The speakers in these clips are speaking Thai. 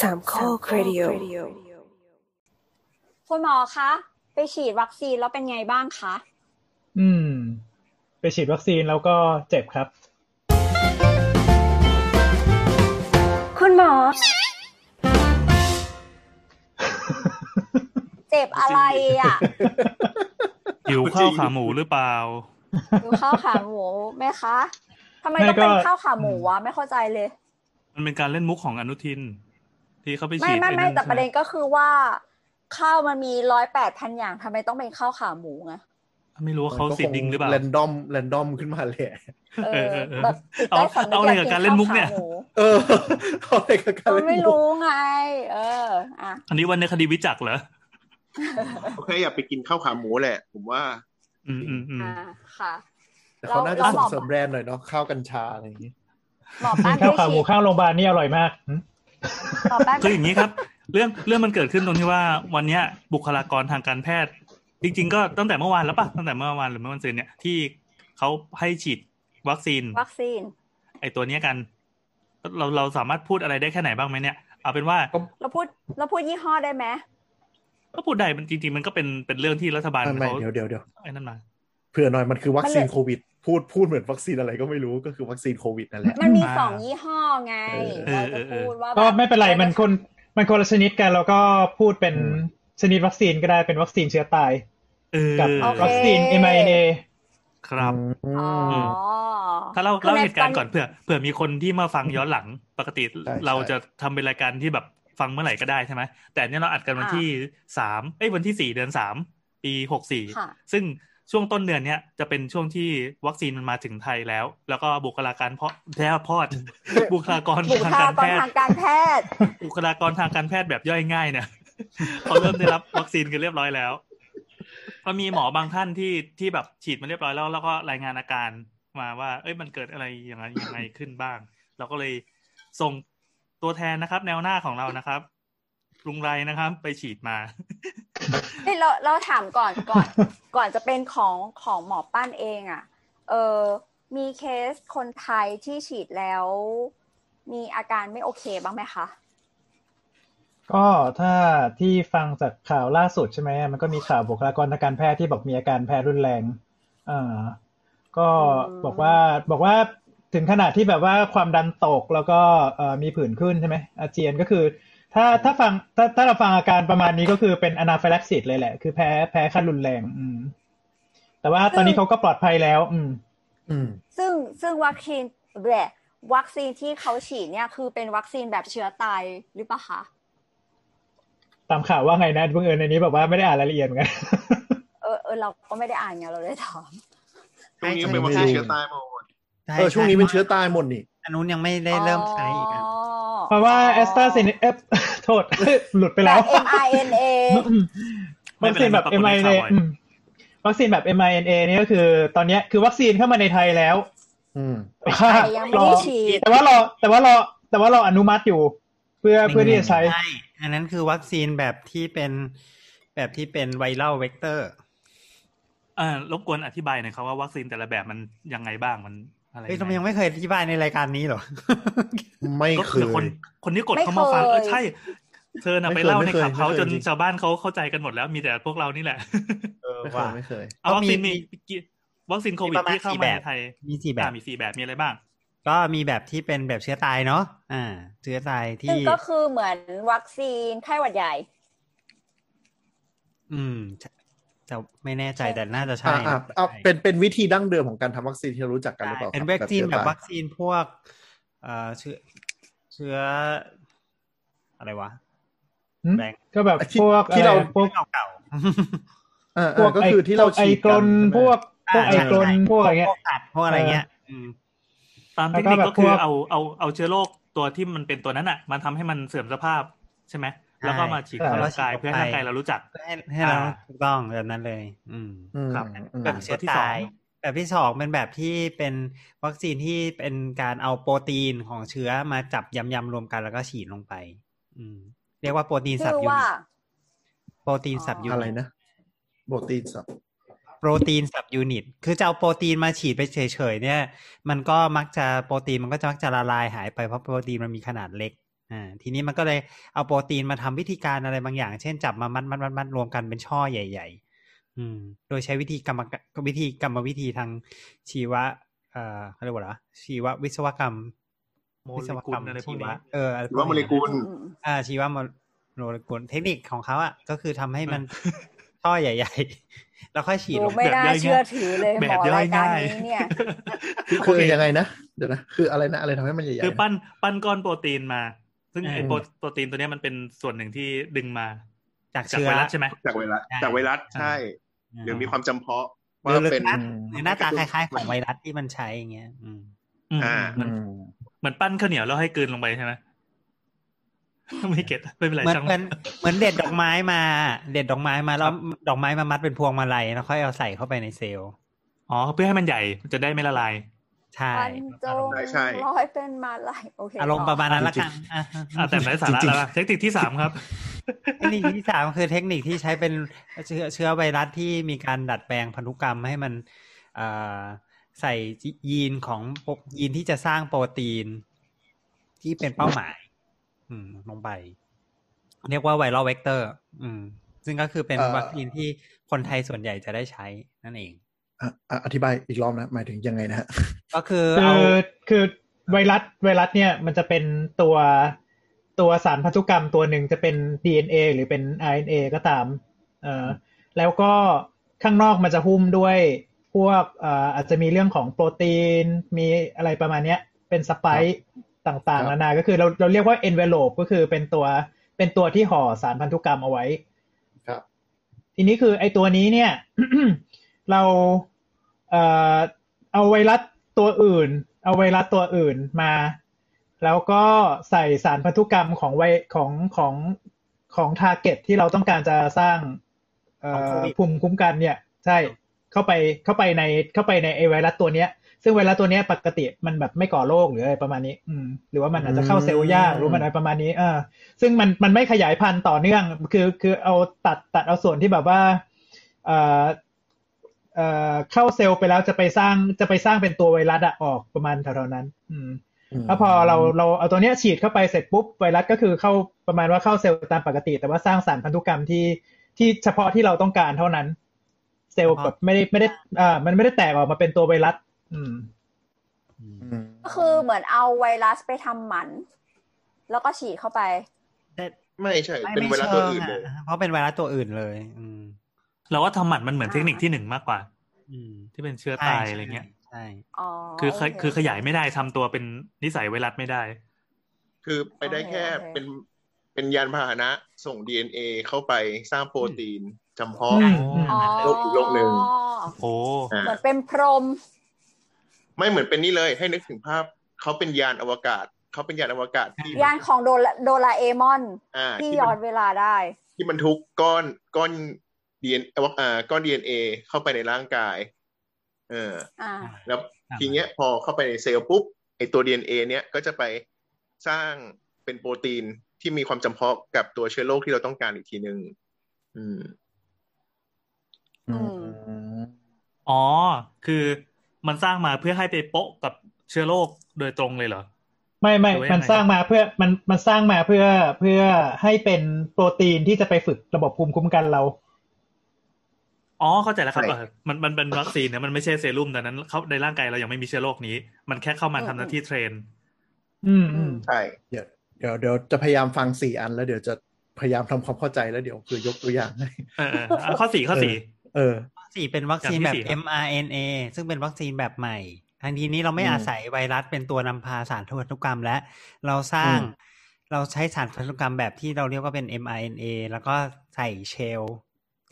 สามข้อครดิโอคุณหมอคะ ไปฉีดวัคซีนแล้วเป็นไงบ้างคะ อืม ไปฉีดวัคซีนแล้วก็เจ็บครับ คุณหมอ เจ็บอะไรอะหิวข้าวขาหมูหรือเปล่าดูข้าวขาหมูไหมคะทำไมไม่ต้องเป็นก็ข้าวขาหมูวะ ไม่เข้าใจเลย มันเป็นการเล่นมุกของอนุทิน ที่เขาไปไม่ฉีดไม่อ้ไม่นั่นแต่ใช่หประเด็นก็คือว่าข้าวมันมีร้อยแปดพันอย่างทำไมต้องเป็นข้าวขาหมูไงไม่รู้ว่าเขาสีดดิงหรือเปล่าแรนดอมแรนดอมขึ้นมาเลยเอเอออเออเออแบบติดเอาใต้สำนึกเอาอะไรยกับนการเล่นมุกเนี่ยข้าวขาหมูเออเขาอะไรกับการมัเล่นนไม่มุกรู้ไง เออ อะ อันนี้วันในคดีวิจักรเหรอโอเคอยากไปกินข้าวขาหมูแหละ ผมว่า อืมอืมอืมอ่าค่ะแต่เขาน่าจะแล้วส่หมงอเสริมแบรนด์หน่อยเนาะข้าวกัญชาอะไรอย่างนี้หมอป้านข้าวได้ขาหมูฉีดข้างโรงพยาบาลนี่อร่อยมาก หึหมอป้านคืออย่างนี้ครับ เรื่องเรื่องมันเกิดขึ้นตรงที่ว่าวันเนี้ยบุคลากรทางการแพทย์ จริง ๆ ก็ตั้งแต่เมื่อวานแล้วปะตั้งแต่เมื่อวานหรือเมื่อวันศุกร์เนี่ยที่เขาให้ฉีดวัคซีน วัคซีน ไอตัวเนี้ยกัน เราเราสามารถพูดอะไรได้แค่ไหนบ้างไหมเนี่ยเอาเป็นว่าเราพูดเราพูดยี่ห้อได้ไหมก็พูดได้มันจริงๆมันก็เป็นเป็นเรื่องที่รัฐบาลไม่ไม่เขาเดี๋ยวเดี๋ยวเดี๋ยวไอ้นั่นมาเผื่อหน่อยมันคือวัคซีนโควิด พูดพูดเหมือนวัคซีนอะไรก็ไม่รู้ก็คือวัคซีนโควิดนั่นแหละมันมีอ่าสองยี่ห้อไงเอเราอเอจะอเออพูดว่าก็แบบไม่เป็นไรมันคนมันคนละชนิดกันแล้วก็พูดเป็นอืมชนิดวัคซีนก็ได้เป็นวัคซีนเชื้อตายเออกับโอเควัคซีน mRNA ครับอือ๋อมถ้าเล่าคือเล่าในเหตุการณ์ตอนก่อนเผื่อเผื่อมีคนที่มาฟังย้อนหลังปกติใช่เราใช่จะทำเป็นรายการที่แบบฟังเมื่อไหร่ก็ได้ใช่ไหมแต่เนี่ยเราอัดกันวันอ่าที่สามเอ้ยวันที่สี่เดือนสามปีหกสี่ค่ะซึ่ง ช่วงต้นเดือนเนี้ยจะเป็นช่วงที่วัคซีนมันมาถึงไทยแล้ว แล้วก็บุคลากรเพาะแพทย์พอดบุคลากรบุคทางลาการกแพรททาย์งการแพทย์ บุคลากรทางการแพทย์แบบย่อยง่ายเนี่ยเขาเริ่มได้รับวัคซีนกันเรียบร้อยแล้วก็มีหมอบางท่านที่ที่แบบฉีดมาเรียบร้อยแล้ว แล้วก็รายงานอาการมาว่า เอ้ยมันเกิดอะไรอย่างไรยังไงขึ้นบ้าง เราก็เลยส่งตัวแทนนะครับ แนวหน้าของเรานะครับลุงไรนะครับ ไปฉีดมา เฮ้ยเราเราถามก่อนก่อน ก่อนจะเป็นของของหมอปั้นเองอะ เออมีเคสคนไทยที่ฉีดแล้ว มีอาการไม่โอเคบ้างไหมคะก็ถ้าที่ฟังจากข่าวล่าสุดใช่ไหมมันก็มีข่าวบุคลากรทางการแพทย์ที่บอกมีอาการแพ้รุนแรงอ่าก็อืมบอกว่าบอกว่าถึงขนาดที่แบบว่าความดันตกแล้วก็เอ่อมีผื่นขึ้นใช่ไหมอาเจียนก็คือ ถ้าถ้าฟังถ้าถ้าเราฟังอาการประมาณนี้ก็คือเป็น anaphylaxis เลยแหละ คือแพ้แพ้ขั้นรุนแรง อืม แต่ว่าตอนนี้เขาก็ปลอดภัยแล้ว อืม อืม ซึ่งซึ่งวัคซีนแบบวัคซีนที่เขาฉีดเนี่ยคือเป็นวัคซีนแบบเชื้อตายหรือเปล่าคะตามข่าวว่าไงนะเพิ่งเอิญในนี้แบบว่าไม่ได้อ่านรายละเอียดเหมือนกันเออเออเราก็ไม่ได้อ่านไงเราเลยถามช่วงนี้เป็นวัคซีนเชื้อตายหมดใช่เออช่วงนี้เป็นเชื้อตายหมดนี่ อันนู้นยังไม่ได้เริ่มใช้อีกอะเพราะว่าแอสตราเซเนเอฟโทษ หลุดไปแบแล้วบ mRNA ไม่วัคเป็นไรซีนแบบมันปรากฏใน mRNA ข่าวบ่อยอืมวัคซีนแบบ mRNA นี่ก็คือ ตอนเนี้ยคือวัคซีนเข้ามาในไทยแล้วอืมแต่ว่าแต่ยังไม่ได้ฉีดแต่ว่ารอแต่ว่ารอแต่ว่าเราอนุมัติอยู่ เพื่อเพื่อที่จะใช้ใช่อันนั้นคือวัคซีนแบบที่เป็นแบบที่เป็นไวรัลเวกเตอร์อ่ารบกวนอธิบายหน่อยครับว่าวัคซีนแต่ละแบบมันยังไงบ้างมัน อะไรเฮ้ยงทำไงไมยังไม่เคยอธิบายในรายการนี้เหรอ ไม่ก็เคคือยคนคนที่กดไม่เข้ามาฟังเคยเออใช่ เธอน่ะไม่ไปเคยเล่าไม่ในเคยขับเขาไม่เคยจนจริงชาวบ้านเขาเข้าใจกันหมดแล้วมีแต่พวกเรานี่แหละเออไม่เคว่ะยไม่เคยเอาวัคซีนมีมีกี่วัคซีนโควิดมีประมาณที่เข้าสี่มาแบบในไทยมีสี่แบบอ่ามีสี่แบบมีอะไรบ้างก็มีแบบที่เป็นแบบเชื้อตายเนาะ อ่า เชื้อตายซึ่ที่งก็คือเหมือนวัคซีนไข้หวัดใหญ่ อืม จะไม่แน่ใจแต่น่าจะอ่าใช่อ่านะเอาใช่เป็นเป็นวิธีดั้งเดิมของการทำวัคซีนที่เรารู้จักกันหรือเปล่าเป็นครับวัคซีนแบบเชื้อตายวัคซีนพวกเอ่อเชื้อเชื้ออะไรวะหืมแบงค์ก็แบบที่พวกที่เราอะไรพวกเก่าอ่าพวกอ่าก็คือที่เราพวกไอฉีดกลนใช่ไหมพวกๆพวกไอกลนใช่พวกอะไรเงี้ยพวกสัตว์พวกอะไรเงี้ยอืมตามเทคแล้วก็นิคแบบก็คือพวกเอาเอาเอาเชื้อโรคตัวที่มันเป็นตัวนั้นอะ มันทำให้มันเสื่อมสภาพใช่ไหม แล้วก็มาฉีดเข้าร่างกายเพื่อให้ร่างกายเรารู้จักให้ให้เราอ่าถูกต้องแบบนั้นเลย อืมอืมครับอืมแบบเชื้อแบบที่สองตายแบบที่สองเป็นแบบที่เป็นวัคซีนที่เป็นการเอาโปรตีนของเชื้อมาจับยำยำรวมกันแล้วก็ฉีดลงไป อืม เรียกว่าโปรตีนสับชื่อยูว่านิตโปรตีนสับยูอะไรนิตนะโบตีนสับโปรตีนสับยูนิต คือจะเอาโปรตีนมาฉีดไปเฉยๆเนี่ย มันก็มักจะโปรตีนมันก็จะมักจะละลายหายไปเพราะโปรตีนมันมีขนาดเล็ก อ่าทีนี้มันก็เลยเอาโปรตีนมาทำวิธีการอะไรบางอย่าง เช่นจับมามัดมัดมัดมัดรวมกันเป็นช่อใหญ่ ๆ อืม โดยใช้วิธีกรรมวิธีกรรมวิธีทางชีวะเอ่อเขาเรียกว่าอะไรวะชีววิศวกรรมโมเลกุลอะไรพวกนี้เอออะไรหรือว่าโมเลกุลอืมอ่า ชีวโมเลกุลเทคนิคของเขาอะก็คือทำให้มันช่อใหญ่ ๆ แล้วค่อยฉีดดูลงไม่น่าแบบย่อยง่ายเชื่อถือเลยแบหมบอย่อรายยการง่ายนี้เนี่ยคือคือยังไงนะเดี๋ยวนะคืออะไรนะอะไรทำให้มันใหญ่ๆคือนะปั้นปั้นก้อนโปรตีนมา ซึ่งอืมไอโปรโปรตีนตัวเนี้ยมันเป็นส่วนหนึ่งที่ดึงมา จากจากเชื้อไวรัสใช่ไหมจากไวรัสใช่จากไวรัสใช่อ่าหรือมีความจำเพาะหว่ารือเป็นหน้าหรือหน้าตาคล้ายๆของไวรัสที่มันใช้อย่างเงี้ยอืมอืมอ่าเหมือนอืมเหมือนปั้นข้าวเหนียวแล้วให้กลืนลงไปใช่ไหมไม่เก็ตไม่เป็นไรเหมือนช่างเหมือนเหมือนเด็ดดอกไม้มา เด็ดดอกไม้มาแล้วดอกไม้มามัดเป็นพวงมาลัยแล้วค่อยเอาใส่เข้าไปในเซลล์อ๋อเพื่อให้มันใหญ่จะได้ไม่ละลาย ใช่ปันจงใช่ใช่ร้อยเป็นมาลายโอเคอารมณ์ประมาณนั้นละกันอะอะแต่ไร้สาระแล้วล่ะเทคนิคที่สามครับเทคนิคที่สามคือเทคนิคที่ใช้เป็นเชื้อเชื้อไวรัสที่มีการดัดแปลงพันธุกรรมให้มันเอ่อใส่ยีนของโปรยีนที่จะสร้างโปรตีน ที่เป็นเป้าหมาย อืม ลงไป เรียกว่าไวรัลเวกเตอร์ อืม ซึ่งก็คือเป็นเอ่อวัคซีนที่คนไทยส่วนใหญ่จะได้ใช้นั่นเอง อะอะอธิบายอีกรอบนะหมายถึงยังไงนะฮะก็คือคืเอาอคือไวรัสไวรัสเนี่ยมันจะเป็นตัวตัวสารพันธุกรรมตัวหนึ่งจะเป็น DNA หรือเป็น RNA ก็ตามเอ่อแล้วก็ข้างนอกมันจะหุ้มด้วยพวกเอ่ออาจจะมีเรื่องของโปรตีน มีอะไรประมาณเนี้ย เป็นสไปค์ต่างครับๆนานาก็คือเราเราเรียกว่า envelope ก็คือเป็นตัวเป็นตัวที่ห่อสารพันธุกรรมเอาไว้ ครับ ทีนี้คือไอตัวนี้เนี่ย เราเอ่อเอาไวรัสตัวอื่น เอาไวรัสตัวอื่นมา แล้วก็ใส่สารพันธุกรรมของไวของของของ target ที่เราต้องการจะสร้างเอ่อภูมิคุ้มกันเนี่ย ใช่เข้าไปเข้าไปในเข้าไปในไอไวรัสตัวเนี้ย ซึ่งไวรัสตัวเนี้ยปกติมันแบบไม่ก่อโรคหรืออะไรประมาณนี้ อืม หรือว่ามันอาจจะเข้าเซลล์ยากหรือมันอะไรประมาณนี้เออซึ่งมันมันไม่ขยายพันธุ์ต่อเนื่อง คือคือเอาตัดตัดเอาส่วนที่แบบว่าเอ่อ เอ่อเข้าเซลล์ไปแล้วจะไปสร้างจะไปสร้างเป็นตัวไวรัสอะออกประมาณแถวๆนั้น อืมแล้วพอเราเราเอาตัวเนี้ยฉีดเข้าไปเสร็จปุ๊บไวรัสก็คือเข้าประมาณว่าเข้าเซลล์ตามปกติ แต่ว่าสร้างสารพันธุกรรมที่ที่เฉพาะที่เราต้องการเท่านั้น เซลล์แบบไม่ได้ไม่ได้อ่ามันไม่ได้แตกออกมาเป็นตัวไวรัส อืมอืมอืมก็คือเหมือนเอาไวรัสไปทำหมัน แล้วก็ฉีดเข้าไปแต่ไม่ใช่ไม่เป็นไม่ไวรัสเชิตัวงอื่นเลยอะเพราะเป็นไวรัสตัวอื่นเลย อืม เราว่าทำหมันมันเหมือนเทคนิคที่หนึ่งมากกว่า อืม ที่เป็นเชื้อตายอะไรเงี้ยใช่อ๋อคือขยโเคือขยายไม่ได้ทำตัวเป็นนิสัยไวรัสไม่ได้ คือไปได้แค่โอเคเป็นเป็นยานพาหนะส่ง DNA เข้าไปสร้างโปรตีนจำเพาะอืมอืมอ๋อโรคอีกโรคหนึ่งโอ้อ่าเหมือนเป็นพรหมไม่เหมือนเป็นนี่เลยให้นึกถึงภาพเขาเป็นยานอวกาศเขาเป็นยานอวกาศที่ยานของโดราโดราเอมอนอ่าที่ที่ย้มัอนนเวลาได้ ที่บรรทุกก้อนก้อน ดีเอ็นอ่าก้อนดีเอ็นเอเข้าไปในร่างกาย เอออ่าแล้วทีเนี้ยพอเข้าไปในเซลล์ปุ๊บไอตัว DNA เนี้ยก็จะไปสร้างเป็นโปรตีนที่มีความจำเพาะกับตัวเชื้อโรคที่เราต้องการอีกทีหนึ่งอืมอืมอ๋อ คือมันสร้างมาเพื่อให้ไปโปะกับเชื้อโรคโดยตรงเลยเหรอ ไม่ไม่หรือว่ายังไงมันสร้างมาเพื่อมันมันสร้างมาเพื่อเพื่อให้เป็นโปรตีนที่จะไปฝึกระบบภูมิคุ้มกันเรา อ๋อเข้าใจแล้วครับใช่เออมันมันเป็นวัคซีนเนี่ยมันไม่ใช่เซรุ่มดังนั้นเขาในร่างกายเรายังไม่มีเชื้อโรคนี้ มันแค่เข้ามาทำหน้าที่เทรนอืมอืมใช่เดี๋ยวเดี๋ยวเดี๋ยวจะพยายามฟังสี่อันแล้วเดี๋ยวจะพยายามทำความเข้าใจแล้วเดี๋ยวคือยกตัวอย่างให้เออเอออะข้อสี่ข้อสี่เออสี่เป็นวัคซีนอย่างที่แบบสี่ครับ mRNA ซึ่งเป็นวัคซีนแบบใหม่ทันทีนี้เราไม่อืมอาศัยไวรัสเป็นตัวนำพาสารพันธุกรรมและเราสร้างอืมเราใช้สารพันธุกรรมแบบที่เราเรียกว่าเป็น mRNA แล้วก็ใส่ shell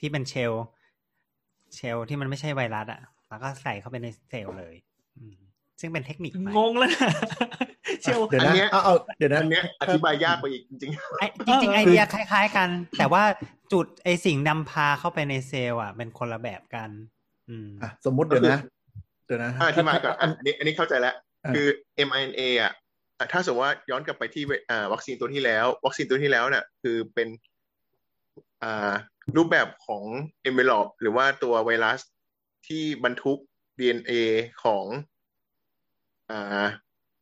ที่เป็น shell shell ที่มันไม่ใช่ไวรัสอะ แล้วก็ใส่เข้าไปในเซลล์เลยอืมซึ่งเป็นเทคนิคใหม่งงแล้วนะเชี่ยวเดี๋ยวอันนะเนี้ยเอาเอาเดี๋ยวนะอันเนี้ยอธิบายยากไปอีกจริงไอ้จริงๆไอเดียคล้าย ๆ กัน แต่ว่าจุดไอสิ่งนำพาเข้าไปในเซลล์อะเป็นคนละแบบกัน อืมอะสมมุติเดี๋ยวนะเดี๋ยวนะๆอะอธิบายก่อนอัอันนนี้อันนี้เข้าใจแล้วอะคือ mRNA อะอะถ้าสมมติว่าย้อนกลับไปที่อ่าวัคซีนตัวที่แล้ว วัคซีนตัวที่แล้วเนี่ยคือเป็นอ่า รูปแบบของ envelope หรือว่าตัวไวรัสที่บรรทุก DNA ของอ่า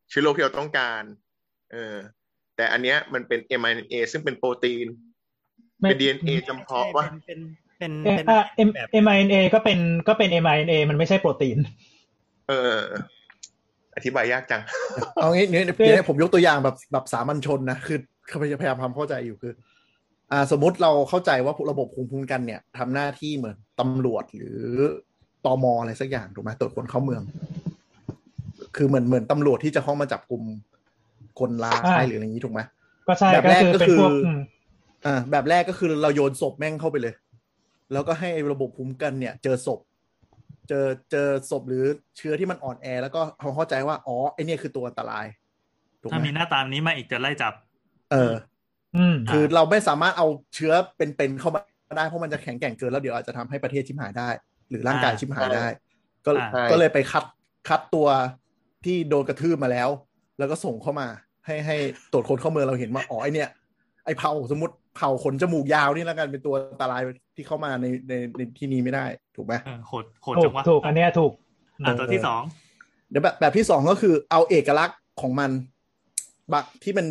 เชื้อโรคที่เราต้องการเออแต่อันเนี้ยมันเป็น mRNA ซึ่งเป็นโปรตีนไม่เป็น DNA จำเพาะว่าเป็นเป็นเอ่อเป็นอะ M แบบ mRNA ก็เป็นก็เป็น mRNA มันไม่ใช่โปรตีน เออ อธิบายยากจัง เอางี้เนี่ยคือเดี๋ยวผมยกตัวอย่างแบบแบบสามัญชนนะ คือพยายามทำเข้าใจอยู่คือ อ่าสมมติเราเข้าใจว่าระบบภูมิคุ้มกันเนี่ยทำหน้าที่เหมือนตำรวจหรือตมอะไรสักอย่างถูกไหมตรวจคนเข้าเมือง คือเหมือนเหมือนตำรวจที่จะเข้ามาจับกลุ่มคนร้ายหรืออะไรอย่างนี้ถูกไหมก็ใช่แบบก็แรกคือก็เป็นคือพวกอืมอ่าแบบแรกก็คือเราโยนศพแม่งเข้าไปเลย แล้วก็ให้ระบบภูมิคุ้มกันเนี่ย เจอศพ เจอเจอศพหรือเชื้อที่มันอ่อนแอ แล้วก็เขาเข้าใจว่าอ๋อไอเนี่ยคือตัวอันตรายถูกไหถ้ามมีหน้าตามนี้มาอีกจะไล่จับ เอออืม คือเราไม่สามารถเอาเชื้อเป็นๆเข้ามาได้เพราะมันจะแข็งแกร่งเกินแล้วเดี๋ยวอาจจะทำให้ประเทศชิมหายได้ หรือร่างกายอ่าชิมหายได้ ก็อ่าก็เลยไปคัดคัดตัวที่โดนกระทืบมาแล้ว แล้วก็ส่งเข้ามา ให้ให้ตรวจคนเข้าเมืองเราเห็นว่าอ๋อไอเนี่ยไอเผาสมมติเผาขนจมูกยาวนี่แล้วกันเป็นตัวอันตรายที่เข้ามาในในในที่นี้ไม่ได้ ถูกไหมเออโหดโหดถูจักงวะถูกอันเนี้ยถูกอะตัวที่สองเดี๋ยวแบบแบบที่สองก็คือเอาเอกลักษณ์ของมันบักที่มัน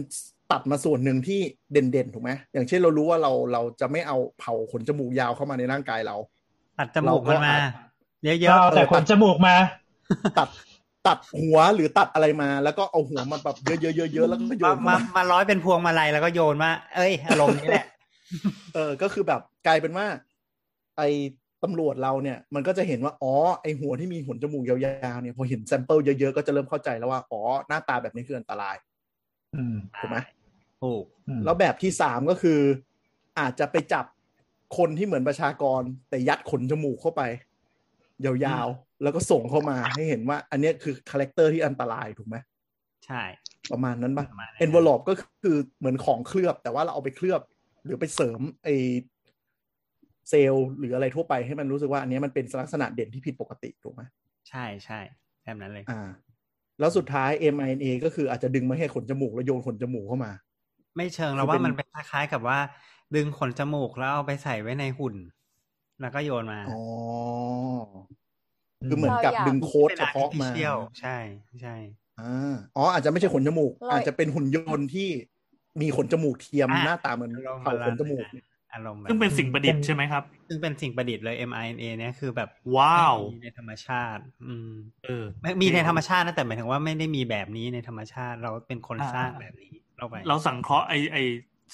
ตัดมาส่วนหนึ่งที่เด่นๆถูกไหมอย่างเช่นเรารู้ว่าเราเราจะไม่เอาเผาขนจมูกยาวเข้ามาในร่างกายเรา ตัดจมูกมันมาเยก็อะเอาแต่ขนจมูกมา ตัดตัดหัวหรือตัดอะไรมา แล้วก็เอาหัวมันแบบเยอะๆๆๆแล้วก็โยๆมานเข้ามามามาร้อยเป็นพวงมาลัยแล้วก็โยนมาเอ้ยอารมณ์นี้แหละเออก็คือแบบกลายเป็นว่า ไอ้ตำรวจเราเนี่ยมันก็จะเห็นว่าอ๋อไอ้หัวที่มีขนจมูกยาวๆเนี่ยพอเห็น sample เยอะๆก็จะเริ่มเข้าใจแล้วว่าอ๋อหน้าตาแบบนี้คืออันตรายอืมถูกไหม ถูกอืมแล้วแบบที่สามก็คือ อาจจะไปจับคนที่เหมือนประชากร แต่ยัดขนจมูกเข้าไป ยาวๆ แล้วก็ส่งเข้ามาให้เห็นว่า อันเนี้ยคือ character ที่อันตรายถูกไหมใช่ ประมาณนั้นปะประมาณนั้นเอนเวล p ก็คือเหมือนของเคลือบ แต่ว่าเราเอาไปเคลือบ หรือไปเสริมไอเซลล์หรืออะไรทั่วไปให้มันรู้สึกว่าอันเนี้ยมันเป็นลักษณะเด่นที่ผิดปกติถูกไหมใช่ใช่แบบนั้นเลย อ่า แล้วสุดท้าย mRNA ก็คืออาจจะดึงมาให้ขนจมูกแล้วโยนขนจมูกเข้ามา ไม่เชิงคือเราว่าเป็นมันเป็นคล้ายๆกับว่า ดึงขนจมูกแล้วเอาไปใส่ไว้ในหุ่น แล้วก็โยนมาอ๋อคือเหมือนกับเราอยากดึงโค้ดเป็นเฉพาะมา artificial ใช่ใช่อ่าอ๋ออาจจะไม่ใช่ขนจมูกเราอาจจะเป็นหุ่นยนต์ที่มีขนจมูกเทียมอะหน้าตาเหมือนอารมณ์เผาขนจมูกอารมณ์แบบซึ่งเป็นสิ่งประดิษฐ์ใช่ไหมครับ ซึ่งเป็นสิ่งประดิษฐ์เลย mRNA เนี่ยคือแบบว้าวไม่มีในธรรมชาติ อืมเออไม่มีในธรรมชาตินะแต่หมายถึงว่าไม่ได้มีแบบนี้ในธรรมชาติ เราเป็นคนอ่าสร้างแบบนี้ เราไปเราสังเคราะห์ไอไอ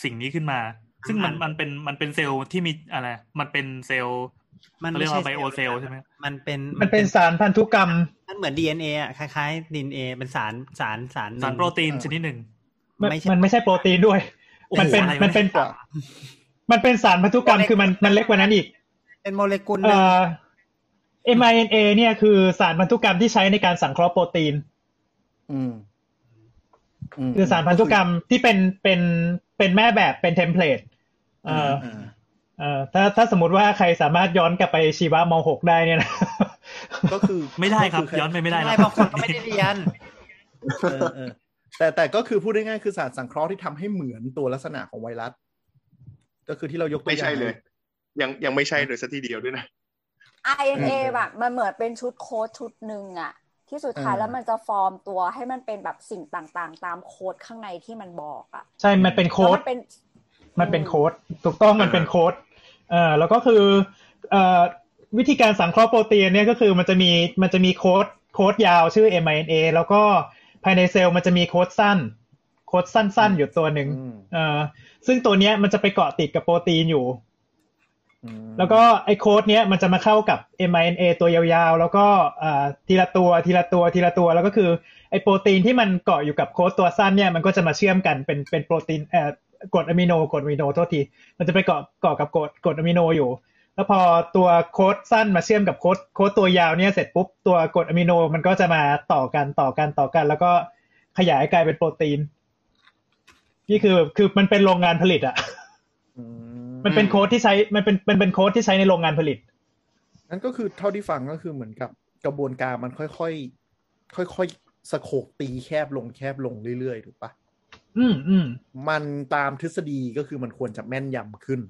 สิ่งนี้ขึ้นมา ซึ่งมันมันมันเป็นมันเป็นเซลล์ที่มีอะไร มันเป็นเซลล์ มันเขาเรีไม่ยกใช่ว่าไบโอเซลล์ใช่ไหมมันเป็นมันเป็นสารพันธุกรรม มันเหมือน DNA อะคล้ายๆ DNA เป็นสารสารสารหงสารโปรตีนชนิดหนึ่งมันไม่ใช่มันไม่ใช่โปรตีนด้วยโอ้โหมันเป็นอะไรวะมันเป็นเนี่ยมันเป็นสารพันธุกรรมคือมันมันเล็กกว่านั้นอีก เป็นโมเลกุลหเอ่นึ่งอ mRNA เนี่ยคือสารพันธุกรรมที่ใช้ในการสังเคราะห์โปรตีน อืมม คือสารพันธุกรรมที่เป็นเป็นเป็นแม่แบบเป็นเทมเพลตเอ่ออ่าเอ่อถ้าถ้าสมมติว่าใครสามารถย้อนกลับไปชีวะม .6 ได้เนี่ยนะก็คือไม่ได้ครับก็ย้อนไปไม่ได้ไม่แล้วบางคนก็ไม่ได้เรียนเออเออแต่แต่ก็คือพูดง่ายๆคือสารสังเคราะห์ที่ทำให้เหมือนตัวลักษณะของไวรัส ก็คือที่เรายกตัวไม่อย่าใช่งเลย ยังยังไม่ใช่เลยสักทีเดียวด้วยนะ RNA อืมแบบมันเหมือนเป็นชุดโค้ดชุดหนึ่งอะ ที่สุดท้ายอ่าแล้วมันจะฟอร์มตัวให้มันเป็นแบบสิ่งต่างๆ ตามโค้ดข้างในที่มันบอกอะใช่ มันเป็นแล้วโค้ดมันเป็นมันเป็นโค้ดถูกต้องมันเป็นโค้ดเอ่อแล้วก็คือเอ่อวิธีการสังเคราะห์โปรตีนเนี่ยก็คือมันจะมีมันจะมีโค้ดโค้ดยาวชื่อ mRNA แล้วก็ภายในเซลล์มันจะมีโค้ดสั้น โค้ดสั้นๆ อยู่ตัวหนึ่งอืมเอ่อซึ่งตัวเนี้ยมันจะไปเกาะติดกับโปรตีนอยู่อืม แล้วก็ไอ้โค้ดเนี้ยมันจะมาเข้ากับ mRNA ตัวยาวๆ แล้วก็อ่าทีละตัวทีละตัวทีละตัว แล้วก็คือไอ้โปรตีนที่มันเกาะอยู่กับโค้ดตัวสั้นเนี่ยมันก็จะมาเชื่อมกันเป็นเป็นโปรตีนเอ่อกรดอะมิโนกรดอะมิโนโทษที มันจะไปเกาะเกาะกับกรดกรดอะมิโนอยู่ แล้วพอตัวโค้ดสั้นมาเชื่อมกับโค้ดโค้ดตัวยาวเนี่ยเสร็จปุ๊บตัวกรดอะมิโนมันก็จะมาต่อกันต่อกันต่อกัน แล้วก็ขยายกลายเป็นโปรตีน นี่คือคือมันเป็นโรงงานผลิตอะอื มันเป็นโค้ดที่ใช้มันเป็นมันเป็นโค้ดที่ใช้ในโรงงานผลิต นั่นก็คือเท่าที่ฟังก็คือเหมือนกับกระบวนการมันค่อยๆค่อยๆสโคกตีแคบลงแคบลงเรื่อยๆถูกปะอืมอืมมันตามทฤษฎีก็คือมันควรจะแม่นยำขึ้น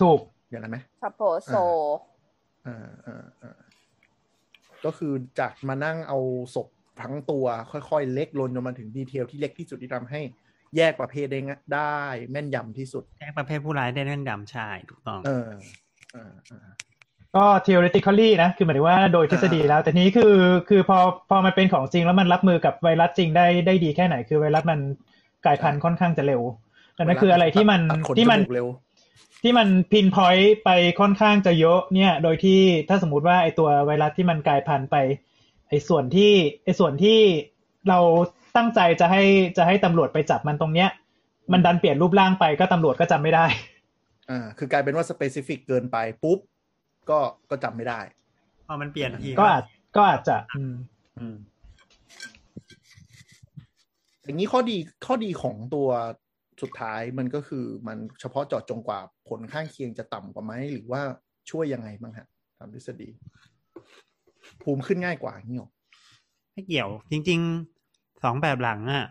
ถูกอย่างนั้นไหมสโปโซอ่าอ่าอ่าก็คือจากมานั่งเอาศพทั้งตัวค่อยๆ เล็กลนจนมาถึงดีเทลที่เล็กที่สุดที่ทำให้ แยกประเภทได้ง่ะได้แม่นยำที่สุด แยกประเภทผู้ร้ายได้แน่นดำใช่ถูกต้องเออเออเออก็ theoretically นะ คือหมายถึงว่าโดยทฤษฎีแล้ว แต่นี้คือคือพอพอมันเป็นของจริงแล้วมันรับมือกับไวรัสจริงได้ได้ดีแค่ไหน คือไวรัสมันกลายพันธุ์ค่อนข้างจะเร็วดังนั้นคืออะไรที่มันตัดขนที่มันจกเร็วที่มันพินพอยต์ไปค่อนข้างจะเยอะเนี่ย โดยที่ถ้าสมมุติว่าไอตัวไวรัสที่มันกลายพันธุ์ไป ไอส่วนที่ไอส่วนที่เรา ตั้งใจจะให้จะให้ตำรวจไปจับมันตรงเนี้ย มันดันเปลี่ยนรูปร่างไปก็ตำรวจก็จำไม่ได้ อ่าคือกลายเป็นว่า specific เกินไปปุ๊บ ก็ก็จำไม่ได้พอมันเปลี่ยนทีก็อาจก็อาจจะ อืมอืมอย่างนี้ข้อดีข้อดีของตัวสุดท้ายมันก็คือมันเฉพาะเจาะจงกว่าผลข้างเคียงจะต่ำกว่าไหมหรือว่าช่วยยังไงบ้างฮะตามทฤษฎี ภูมิขึ้นง่ายกว่าอย่างนี้หรอไม่เกี่ยว จริง ๆ สองแบบหลังอะ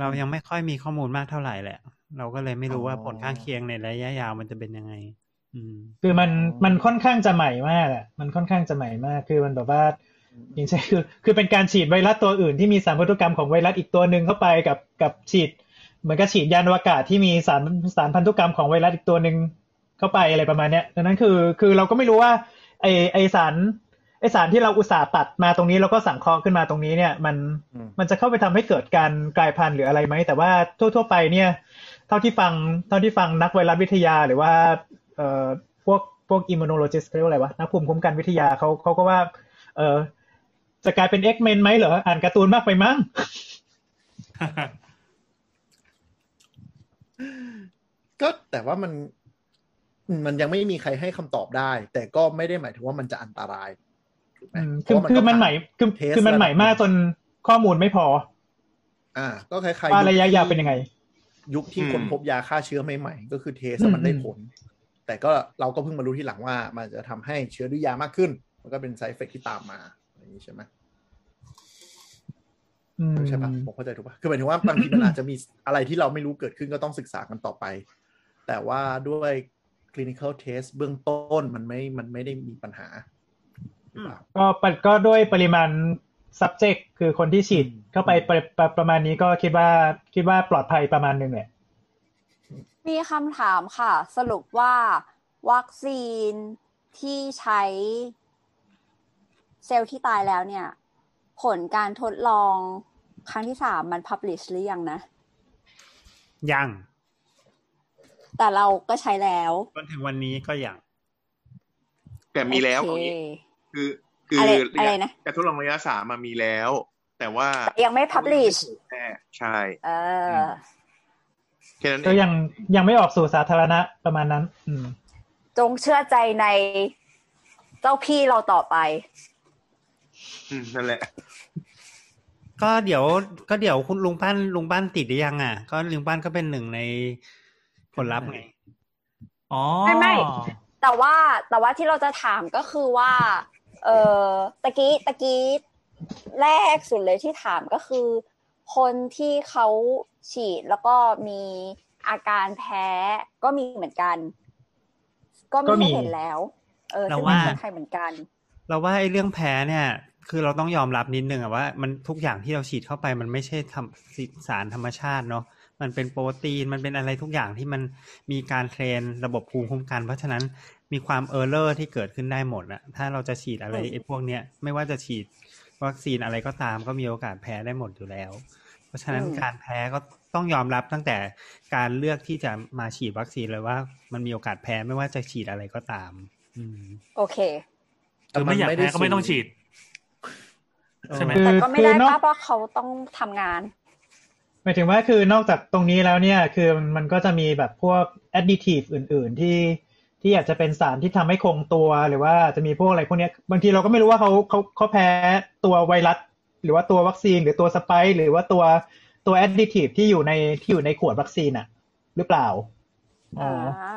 เรายังไม่ค่อยมีข้อมูลมากเท่าไหร่แหละ เราก็เลยไม่รู้ว่าผลข้างเคียงในระยะยาวมันจะเป็นยังไงอืมคือมันมันค่อนข้างจะใหม่มากอะ มันค่อนข้างจะใหม่มาก คือมันแบบว่าอย่างเช่นคือ คือเป็นการฉีดไวรัสตัวอื่นที่มีสารพันธุกรรมของไวรัสอีกตัวหนึ่งเข้าไปกับกับฉีด เหมือนกับฉีดยานอวกาศที่มีสารสารพันธุกรรมของไวรัสอีกตัวหนึ่งเข้าไปอะไรประมาณเนี้ยดังนั้นคือ คือเราก็ไม่รู้ว่า ไอไอสาร ไอสารที่เราอุตส่าห์ตัดมาตรงนี้แล้วก็สังเคราะห์ขึ้นมาตรงนี้เนี่ย มันอืมมันจะเข้าไปทำให้เกิดการกลายพันธุ์หรืออะไรไหม แต่ว่าทั่ว ๆ ไปเนี่ย เท่าที่ฟังเท่าที่ฟังนักไวรัสวิทยาหรือว่าเอ่อพวกพวกอิมมูโนโลจิสเรียกว่าอะไรวะนักภูมิคุ้มกันวิทยาเขาเขาก็ว่า เออจะกลายเป็น X-Men ไหมเหรออ่านการ์ตูนมากไปมั้งก็แต่ว่ามันมันยังไม่มีใครให้คำตอบได้ แต่ก็ไม่ได้หมายถึงว่ามันจะอันตราย คือราะว่าคือมันก็ใหม่คือเทสคือมันใหม่มากจนข้อมูลไม่พอ อ่า ก็คล้ายๆว่าระยะที่ยาวเป็นยังไง ยุคที่อืมคนพบยาฆ่าเชื้อใหม่ๆก็คือเทสอืมแล้วมันได้อืมผล แต่ก็เราก็เพิ่งมารู้ที่หลังว่า มันจะทำให้เชื้อด้วยยามากขึ้น มันก็เป็นไซเฟกที่ตามมาอย่างนี้ใช่ไหมอืมใช่ปะผมเข้าใจถูกปะคือหมายถึงว่าบางทีมันอาจจะมีอะไรที่เราไม่รู้เกิดขึ้นก็ต้องศึกษากันต่อไป แต่ว่าด้วย clinical test เบื้องต้นมันไม่ มันไม่ได้มีปัญหาหรือเปล่า ก็ปะก็ด้วยปริมาณ subject คือคนที่ฉีดเข้าไปประประประมาณนี้ก็คิดว่าคิดว่าปลอดภัยประมาณหนึ่งแหละมีคำถามค่ะ สรุปว่าวัคซีนที่ใช้เซลล์ที่ตายแล้วเนี่ย ผลการทดลองครั้งที่สามมัน publish หรือยังนะ ยัง แต่เราก็ใช้แล้วจนถึงวันนี้ก็ยัง แต่มีแล้วโอเอาเคงี้ คือคืออะไรระอะไรยะนะการทดลองระยะสามมามีแล้ว แต่ว่ายังไม่ publish แน่ใช่ เออแค่นั้นเอก็งยังยังไม่ออกสู่สาธารณะประมาณนั้น อืม จงเชื่อใจในเจ้าพี่เราต่อไป อืมนั่นแหละ ก็เดี๋ยว ก็เดี๋ยวคุณลุงป้านลุงป้านติดหรือยังอะ ก็ลุงป้านก็เป็นหนึ่งในผลลัพธ์ไง อ๋อ ไม่ไม่ แต่ว่าแต่ว่าที่เราจะถามก็คือว่า เออตะกี้ตะกี้แรกสุดเลยที่ถามก็คือ คนที่เขาฉีดแล้วก็มีอาการแพ้ก็มีเหมือนกัน ก็ก็ไม่มีเห็นแล้ว เออเราซึ่งว่าไม่ใช่ใครเหมือนกัน เราว่าไอ้เรื่องแพ้เนี่ย คือเราต้องยอมรับนิดนึงอะว่า มันทุกอย่างที่เราฉีดเข้าไปมันไม่ใช่ทำสารธรรมชาติเนาะมันเป็นโปรตีนมันเป็นอะไรทุกอย่างที่มันมีการ train ระบบภูมิคุ้มกัน เพราะฉะนั้น มีความ error ที่เกิดขึ้นได้หมดอะถ้าเราจะฉีดอะไรอืมไอ้พวกเนี้ยไม่ว่าจะฉีดวัคซีนอะไรก็ตามก็มีโอกาสแพ้ได้หมดอยู่แล้ว เพราะฉะนั้นการแพ้ก็ต้องยอมรับตั้งแต่การเลือกที่จะมาฉีดวัคซีนเลยว่า มันมีโอกาสแพ้ไม่ว่าจะฉีดอะไรก็ตาม อืม โอเคคือไม่อยากแพ้ก็ไม่ต้องฉีดใช่ไหมคือแต่ก็ไม่คือได้นอกป้าเพราะเขาต้องทำงานหมายถึงว่าคือนอกจากตรงนี้แล้วเนี่ย คือมันก็จะมีแบบพวก additive อื่น ๆ ที่ ที่อาจจะเป็นสารที่ทำให้คงตัวหรือว่าจะมีพวกอะไรพวกเนี้ยบางทีเราก็ไม่รู้ว่าเขาเขาเขาแพ้ตัวไวรัส หรือว่าตัววัคซีน หรือตัวสไปร์หรือว่าตัวตัว additive ที่อยู่ในที่อยู่ในขวดวัคซีนอะหรือเปล่าอ๋ออ่า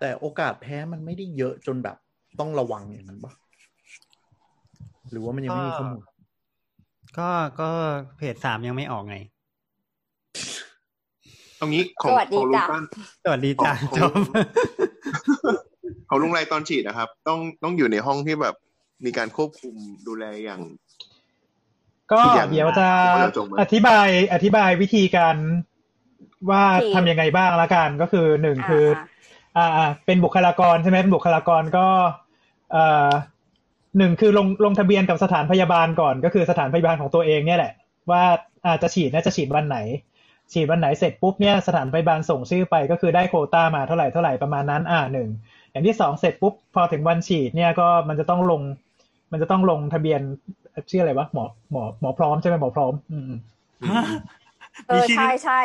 แต่โอกาสแพ้มันไม่ได้เยอะจนแบบต้องระวังอย่างนั้นปะหรือว่ามันยังไม่มีข้อมูลก็ก็เพจสามยังไม่ออกไงเอางี้ของสวัสดีของลุงจ้ะป้านสวัสดีจ้าของจบ ของลุงไรตอนฉีดนะครับ ต้องต้องอยู่ในห้องที่แบบมีการควบคุมดูแลอย่าง ก็ทุกอย่างเดี๋ยวจะผมว่าเราจบไหมอธิบายอธิบายวิธีการว่าฉีดทำยังไงบ้างละกันก็คือหนึ่งอ่าคืออ่าอ่า เป็นบุคลากรใช่ไหมเป็นบุคลากรก็เอ่อหนึ่งคือลงลงทะเบียนกับสถานพยาบาลก่อน ก็คือสถานพยาบาลของตัวเองเนี่ยแหละ ว่าอาจจะฉีดน่าจะฉีดวันไหน ฉีดวันไหนเสร็จปุ๊บเนี่ยสถานพยาบาลส่งชื่อไปก็คือได้โควต้ามาเท่าไหร่เท่าไหร่ประมาณนั้น อ่าหนึ่ง อย่างที่สองเสร็จปุ๊บพอถึงวันฉีดเนี่ยก็มันจะต้องลง มันจะต้องลงทะเบียนชื่ออะไรวะหมอหมอหมอพร้อมใช่ไหมหมอพร้อม อืมฮะเออมีชื่อใช่ใช่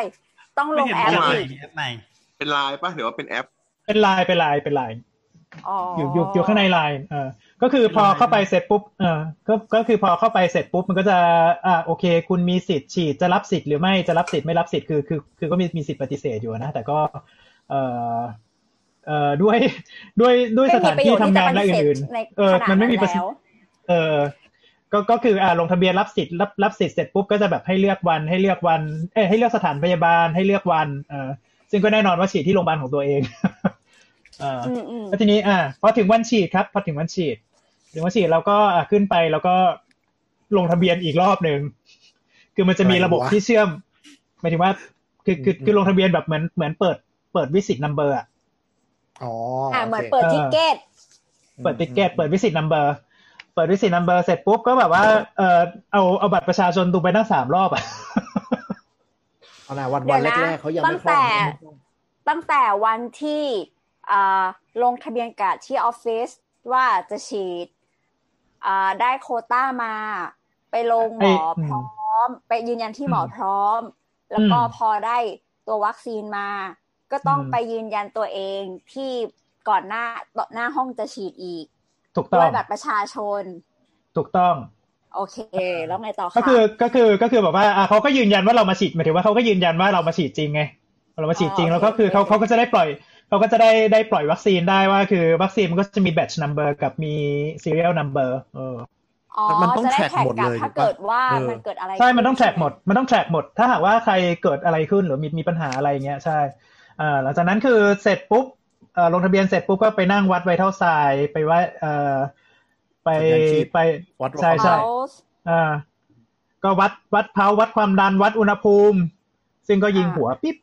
ต้องลงไม่แอเห็ปนใหม่อีกแอปใหม่เป็นไลน์ป่ะหรือว่าเป็นแอป เป็นไลน์เป็นไลน์เป็นไลน์อ๋อออยู่อยู่อยู่ข้างในไลน์เออก็คือพอเข้าไปเสร็จปุ๊บเออก็ก็คือพอเข้าไปเสร็จปุ๊บมันก็จะอ่าโอเค คุณมีสิทธิ์ฉีดจะรับสิทธิ์หรือไม่จะรับสิทธิ์ไม่รับสิทธิ์คือคือคือก็มีมีสิทธิ์ปฏิเสธอยู่นะ แต่ก็ เออ เอ่อด้วยด้วยด้วยสถานที่ทำงานและอื่นในๆเออขนาดมันไม่มีประสิทแล้วธิเออก็ก็คืออ่าลงทะเบียนรับสิทธิ์รับรับสิทธิ์เสร็จปุ๊บก็จะแบบให้เลือกวันให้เลือกวัน เอ้ยให้เลือกสถานพยาบาลให้เลือกวันเออซึ่งก็แน่นอนว่าฉีดที่โรงพยาบาลของตัวเองเอออืมอืมแล้วทีนี้อ่าพอถึงวันฉีดครับ พอถึงวันฉีด ถึงวันฉีดเราก็อ่าขึ้นไปแล้วก็ลงทะเบียนอีกรอบหนึ่งคือมันจะมีระบบอะไรวะที่เชื่อมหมายถึงว่าคือคือคือลงทะเบียนแบบเหมือนเหมือนเปิดเปิดวิสิตนัมเบอร์อะ อ๋ออ่าโคเหมือนเปิดเออทิเก็ตเปิดติเกตเปิดวิสิตนัมเบอร์เปิดวิสิตนัมเบอร์เสร็จปุ๊บก็แบบว่าเออเอาเอาบัตรประชาชนดูไปตั้งสามรอบอะเอานะวันเดี๋วัยนวนะแรกๆเขายังตั้ไม่งคล่องแต่ยังไม่คล่องตั้งแต่วันที่อ่าลงทะเบียนกับที่ออฟฟิศว่าจะฉีดอ่าได้โควต้ามา ไปลงหมอไอ้พร้อม ไปยืนยันที่หมออืมพร้อม แล้วก็อืมพอได้ตัววัคซีนมา ก็ต้องอืมไปยืนยันตัวเองที่ก่อนหน้าหน้าห้องจะฉีดอีก ถูกต้ด้อวงยบัตรประชาชน ถูกต้อง โอเค แล้วไงต่อคะก็คือก็คือก็คือแบบว่าอะเขาก็ยืนยันว่าเรามาฉีดหมายถึงว่าเขาก็ยืนยันว่าเรามาฉีดจริงไงเรามาฉีดจริงแล้วก็คือเขาเขาก็จะได้ปล่อยเขาก็จะได้ได้ปล่อยวัคซีนได้ว่าคือวัคซีนมันก็จะมี batch number กับมี serial number เอออ๋อมันต้องจะได้ track หมดเลยถ้าถูกปะเกิดว่าเออมันเกิดอะไรใช่ มันต้องแทร็กขึ้หมด มันต้องแทร็กหมด ถ้าหากว่าใครเกิดอะไรขึ้นหรือมีมีปัญหาอะไรเงี้ยใช่อ่า หลังจากนั้นคือเสร็จปุ๊บเอ่อลงทะเบียนเสร็จปุ๊บก็ไปนั่งวัดไวเท่าทรายไปว่าเอ่อไปสัญญาณชีพไปวัดใช่ว่าใช่เขาอ่าก็วัดวัดเพาวัดความดันวัดอุณหภูมิ ซึ่งก็ยิงหัวปิ๊บ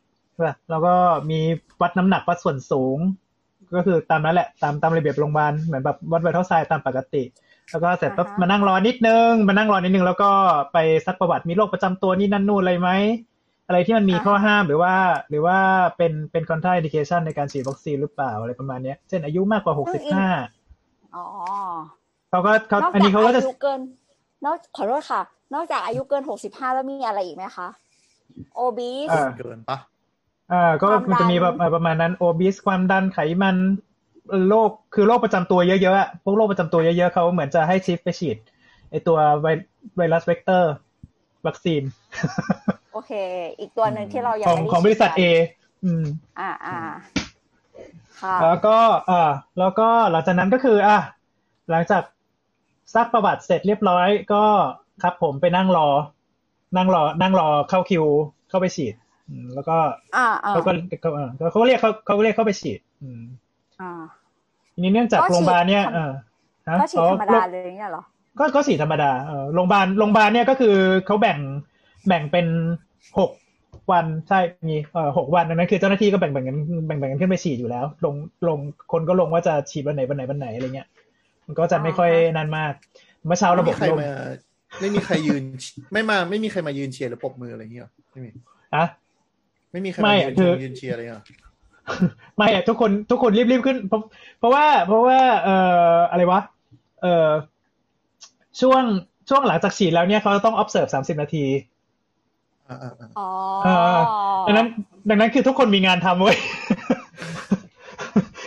แล้วก็มีวัดน้ำหนักวัดส่วนสูง ก็คือตามนั้นแหละตามตามระเบียบโรงพยาบาลเหมือนแบบวัดไวเท่าทรายตามปกติ แล้วก็เสร็จปุ๊บมานั่งรอนิดนึงมานั่งรอนิดนึงแล้วก็ไปซักประวัติมีโรคประจำตัวนี่นั่นนู่นอะไรไหม อะไรที่มันมีข้อห้ามหรือว่า หรือว่าเป็นเป็น contraindication ในการฉีดวัคซีนหรือเปล่าอะไรประมาณเนี้ยเช่นอายุมากกว่าหกสิบห้าอ๋อเขาก็เขานอกอันจากนี้เขาก็จะอายุเกินนอกขอโทษค่ะ นอกจากอายุเกินหกสิบห้าแล้วมีอะไรอีกไหมคะ obese อ่าเกินปะอ่าก็ความดันมันจะมีแบบเอ่อประมาณนั้น obese ความดันไขมันโรคคือโรคประจำตัวเยอะๆอะพวกโรคประจำตัวเยอะๆเขาเหมือนจะให้ shift ไปฉีดไอตัวไวไวรัสเวกเตอร์ วัคซีนโอ เค อีกตัวหนึ่งที่เรายังของไม่ได้ของบริษัท A ฉีดอืม อ่าอ่าค่ะแล้วก็อ่าแล้วก็หลังจากนั้นก็คือ อะหลังจากซักประวัติเสร็จเรียบร้อย ก็ครับผมไปนั่งรอ นั่งรอ นั่งรอเข้าคิว เข้าไปฉีดอืมแล้วก็อ่าอ่าเขาก็เขาอ่าเขาก็เรียกเขาเขาก็เรียกเข้าไปฉีด อืมอ่าทีนี้เนื่องจากก็ฉีดโรงพยาบาลเนี่ยธรรมเออฮะก็ฉีดธรรมโรดาคเลยเนี่ยเหรอก็ก็ฉีดธรรมดาเออโรงพยาบาลโรงพยาบาลเนี่ยก็คือเขาแบ่งแบ่งเป็น หกวันใช่มีเอ่อหกวันดังนั้นคือเจ้าหน้าที่ก็แบ่งแบ่งกันแบ่งแบ่งกันขึ้นไปฉีดอยู่แล้ว ลงลงคนก็ลงว่าจะฉีดวันไหนวันไหนวันไหนอะไรเงี้ย มันก็จะไม่ค่อยนั่นมากเมื่อเช้าไม่ระบมีบใครลงมาไม่มีใครยืน ไม่มาไม่มีใครมายืนเชียร์หรือปรบมืออะไรอย่างเงี้ยหรอไม่มีอะไม่มีใครไม่มายืนคืเชียอร์ยืนเชียร์อะไรอย่างเงี้ยหรอไม่อะทุกคนทุกคนรีบรีบขึ้นเพราะเพราะว่า เพราะว่า เอ่ออะไรวะเอ่อช่วงช่วงหลังจากฉีดแล้วเนี่ยเขาจะต้อง observe สามสิบนาที อ่าอ่าอ่าอ๋อเออดังนั้น ดังนั้นคือทุกคนมีงานทำเว้ย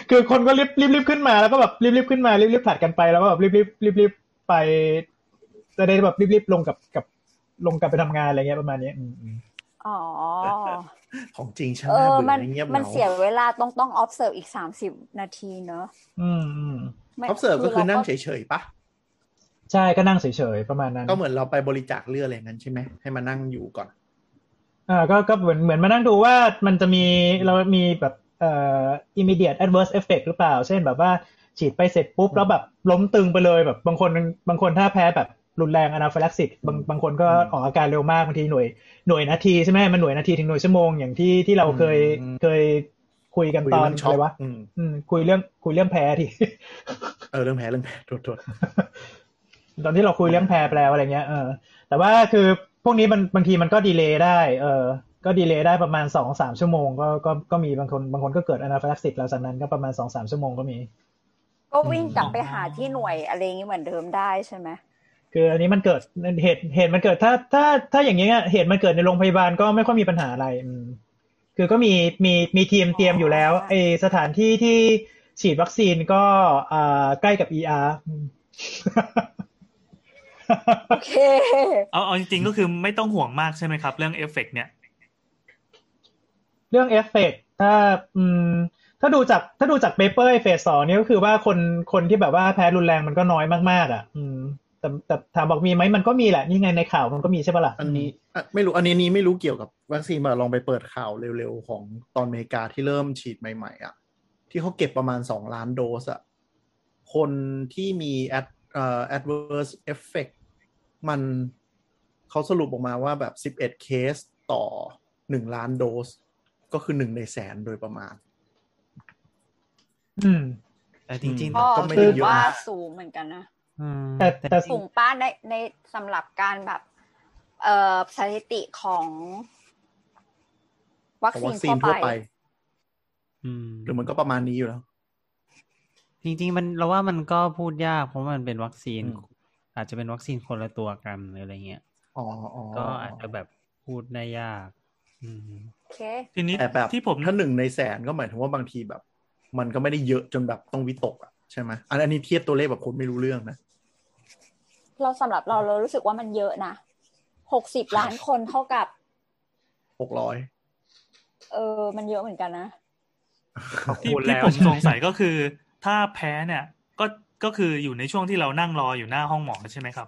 คือคนก็รีบรีบรีบขึ้นมาแล้วก็แบบรีบรีบขึ้นมารีบรีบผลัดกันไปแล้วก็แบบรีบรีบรีบรีบไปจะได้แบบรีบรีบลงกับกับลงกลับไปทำงานอะไรเงี้ยประมาณนี้อืมอืมอ๋อของจริงช่างเอน่าอเบื่มัอนเงียบเหมันงาเสียเวลาต้องต้อง observe อีกสามสิบนาทีเนอะอืมอืมไม่ออฟเสิร์ฟก็คือนั่งราเฉยๆปะใช่ก็นั่งเฉยๆประมาณนั้น ก็เหมือนเราไปบริจาคเลือดอะไรอย่างนั้นใช่ไหมให้มานั่งอยู่ก่อน อ่าก็ก็เหมือนเหมือนมานั่งดูว่ามันจะมีเรามีแบบเอ่อ immediate adverse effect หรือเปล่า เช่นแบบว่าฉีดไปเสร็จปุ๊บ แล้วแบบล้มตึงไปเลยแบบบางคนบางคนถ้าแพ้แบบรุนแรง anaphylaxis บางบางคนก็ออกอาการเร็วมากบางทีหน่วยหน่วยนาทีใช่ไหมมันหน่วยนาทีถึงหน่วยชั่วโมงอย่างที่ที่เราเคยเคยคุยกันตอนคุยเรื่องช็อะอกไรวะอืมอืมคุยเรื่องคุยเรื่องแพ้ที่เออเรื่องแพ้เรื่องแพ้โทษโทษตอนที่เราคุยเรื่องแพ้ไปแล้วอะไรเงี้ยเออแต่ว่าคือ พวกนี้มันบางทีมันก็ delay ได้ เออ ก็ delay ได้ประมาณสองสามชั่วโมง ก็ก็ก็มีบางคนบางคนก็เกิด anaphylaxis แล้วจากนั้นก็ประมาณสองสามชั่วโมงก็มี ก็วิ่งกลับไปหาที่หน่วยอะไรอย่างนี้เหมือนเดิมได้ใช่ไหมคืออันนี้มันเกิดเหตุเหตุมันเกิดถ้าถ้าถ้าอย่างเงี้ยเหตุมันเกิดในโรงพยาบาลก็ไม่ค่อยมีปัญหาอะไรอืมคือก็มีมีมีทีมเตรียมอยู่แล้วไอสถานที่ที่ฉีดวัคซีนก็อ่าใกล้กับ ER อืม โอเค เอาเอาจริงๆก็คือไม่ต้องห่วงมากใช่ไหมครับ เรื่องเอฟเฟกต์เนี่ย เรื่องเอฟเฟกต์ถ้าอืมถ้าดูจากถ้าดูจาก paper phase สองเนี่ยก็คือว่าคนคนที่แบบว่าแพ้รุนแรงมันก็น้อยมากๆ อะ อืม แต่แต่ถามบอกมีไหมมันก็มีแหละนี่ไงในข่าวมันก็มีใช่ปะล่ะอันนี้อะไม่รู้อันนี้นี้ไม่รู้เกี่ยวกับวัคซีนมาลองไปเปิดข่าวเร็วๆ ของตอนอเมริกาที่เริ่มฉีดใหม่ๆ อะ ที่เขาเก็บประมาณสองล้านโดสอะคนที่มี ad เอ่อ adverse effect มันเขาสรุปออกมาว่าแบบสิบเอ็ดเคสต่อหนึ่งล้านโดส ก็คือหนึ่งในแสนโดยประมาณ อืม แต่จริงๆก็ก็ไม่ได้ถือเยอะว่านะสูงเหมือนกันนะอืมแต่แต่สูงป้าในในสำหรับการแบบ เอ่อสถิติของวัคของซีวันคซีนทั่ทั่ววไปไปอืมหรือมันก็ประมาณนี้อยู่แล้ว จริง ๆ มันเราว่ามันก็พูดยากเพราะมันเป็นวัคซีน อืมอาจจะเป็นวัคซีนคนละตัวกันหรืออะไรเงี้ยอ๋ออ๋อก็อาจจะแบบพูดได้ยากอืมโอเคทีนี้แต่แบบที่ผมถ้าหนึ่งในแสนก็หมายถึงว่าบางทีแบบ มันก็ไม่ได้เยอะจนแบบต้องวิตกอะใช่ไหมอันอันนี้เทียบตัวเลขแบบคนไม่รู้เรื่องนะเราสำหรับเราเรารู้สึกว่ามันเยอะนะหกสิบล้านคนเท่ากับหกร้อยเออ มันเยอะเหมือนกันนะที่พูดที่แล้วผมใช่ไหมสงสัยก็คือ ถ้าแพ้เนี่ย ก็ ก็คืออยู่ในช่วงที่เรานั่งรออยู่หน้าห้องหมอใช่ไหมครับ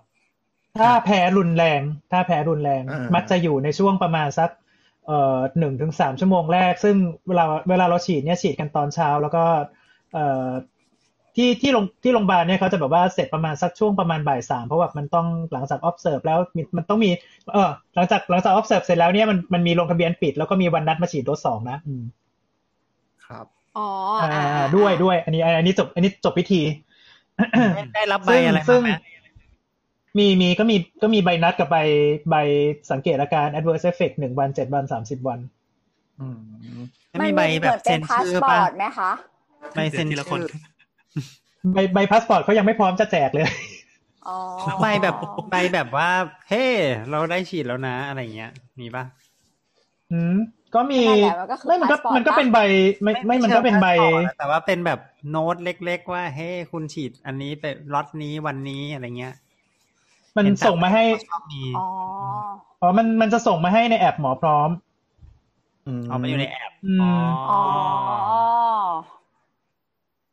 ถ้าแพ้รุนแรง ถ้าแพ้รุนแรงอ่ามัมักจะอยู่ในช่วงประมาณสักเอ่อหนึ่งถึงสามชั่วโมงแรก ซึ่งเวลาเวลาเราฉีดเนี่ยฉีดกันตอนเช้า แล้วก็เอ่อที่ที่โรงที่โรงพยาบาลเนี่ยเขาจะแบบว่าเสร็จประมาณสักช่วงประมาณบ่ายสามเพราะว่ามันต้องหลังจาก observe แล้วมีมันต้องมีเออหลังจากหลังจาก observe เสร็จแล้วเนี่ยมันมันมีลงทะเบียนปิด แล้วก็มีวันนัดมาฉีดโดสสองนะอืมครับอ๋ออ่าอ่าอ่าด้วยด้วย อันนี้อันนี้จบอันนี้จบพิธี ได้ได้รับใบซึ่งอะไรซึ่มางไหมมีมีก็มีก็มีใบนัดกับใบใบสังเกตอาการ adverse effect หนึ่งวันเจ็ดวันสามสิบวันอืมแล้วมีใบแบบเหมือนเป็เซ็นชื่อป่ะไหมคะใบเซ็นทีละคนชื่อใบใบพาสปอร์ตเขายังไม่พร้อมจะแจกเลยอ๋อใบแบบใบแบบว่า เฮ้ เราได้ฉีดแล้วนะ อะไรเงี้ย มีป่ะอืม ก็มีนั่นแหละมันก็คือไม่มันก็ passport มันก็เป็นใบไม่ไม่มันก็เป็นใบไม่เชิง passport แต่ว่าเป็นแบบโน้ตเล็ก ๆ ว่าเฮ้คุณฉีดอันนี้ไปล็อตนี้วันนี้อะไรเงี้ย มันเห็ตส่งมาให้ชอบมีอ๋ออ๋อมันมันจะส่งมาให้ในแอปหมอพร้อมเอามาอยู่ในแอปอืมอ๋อ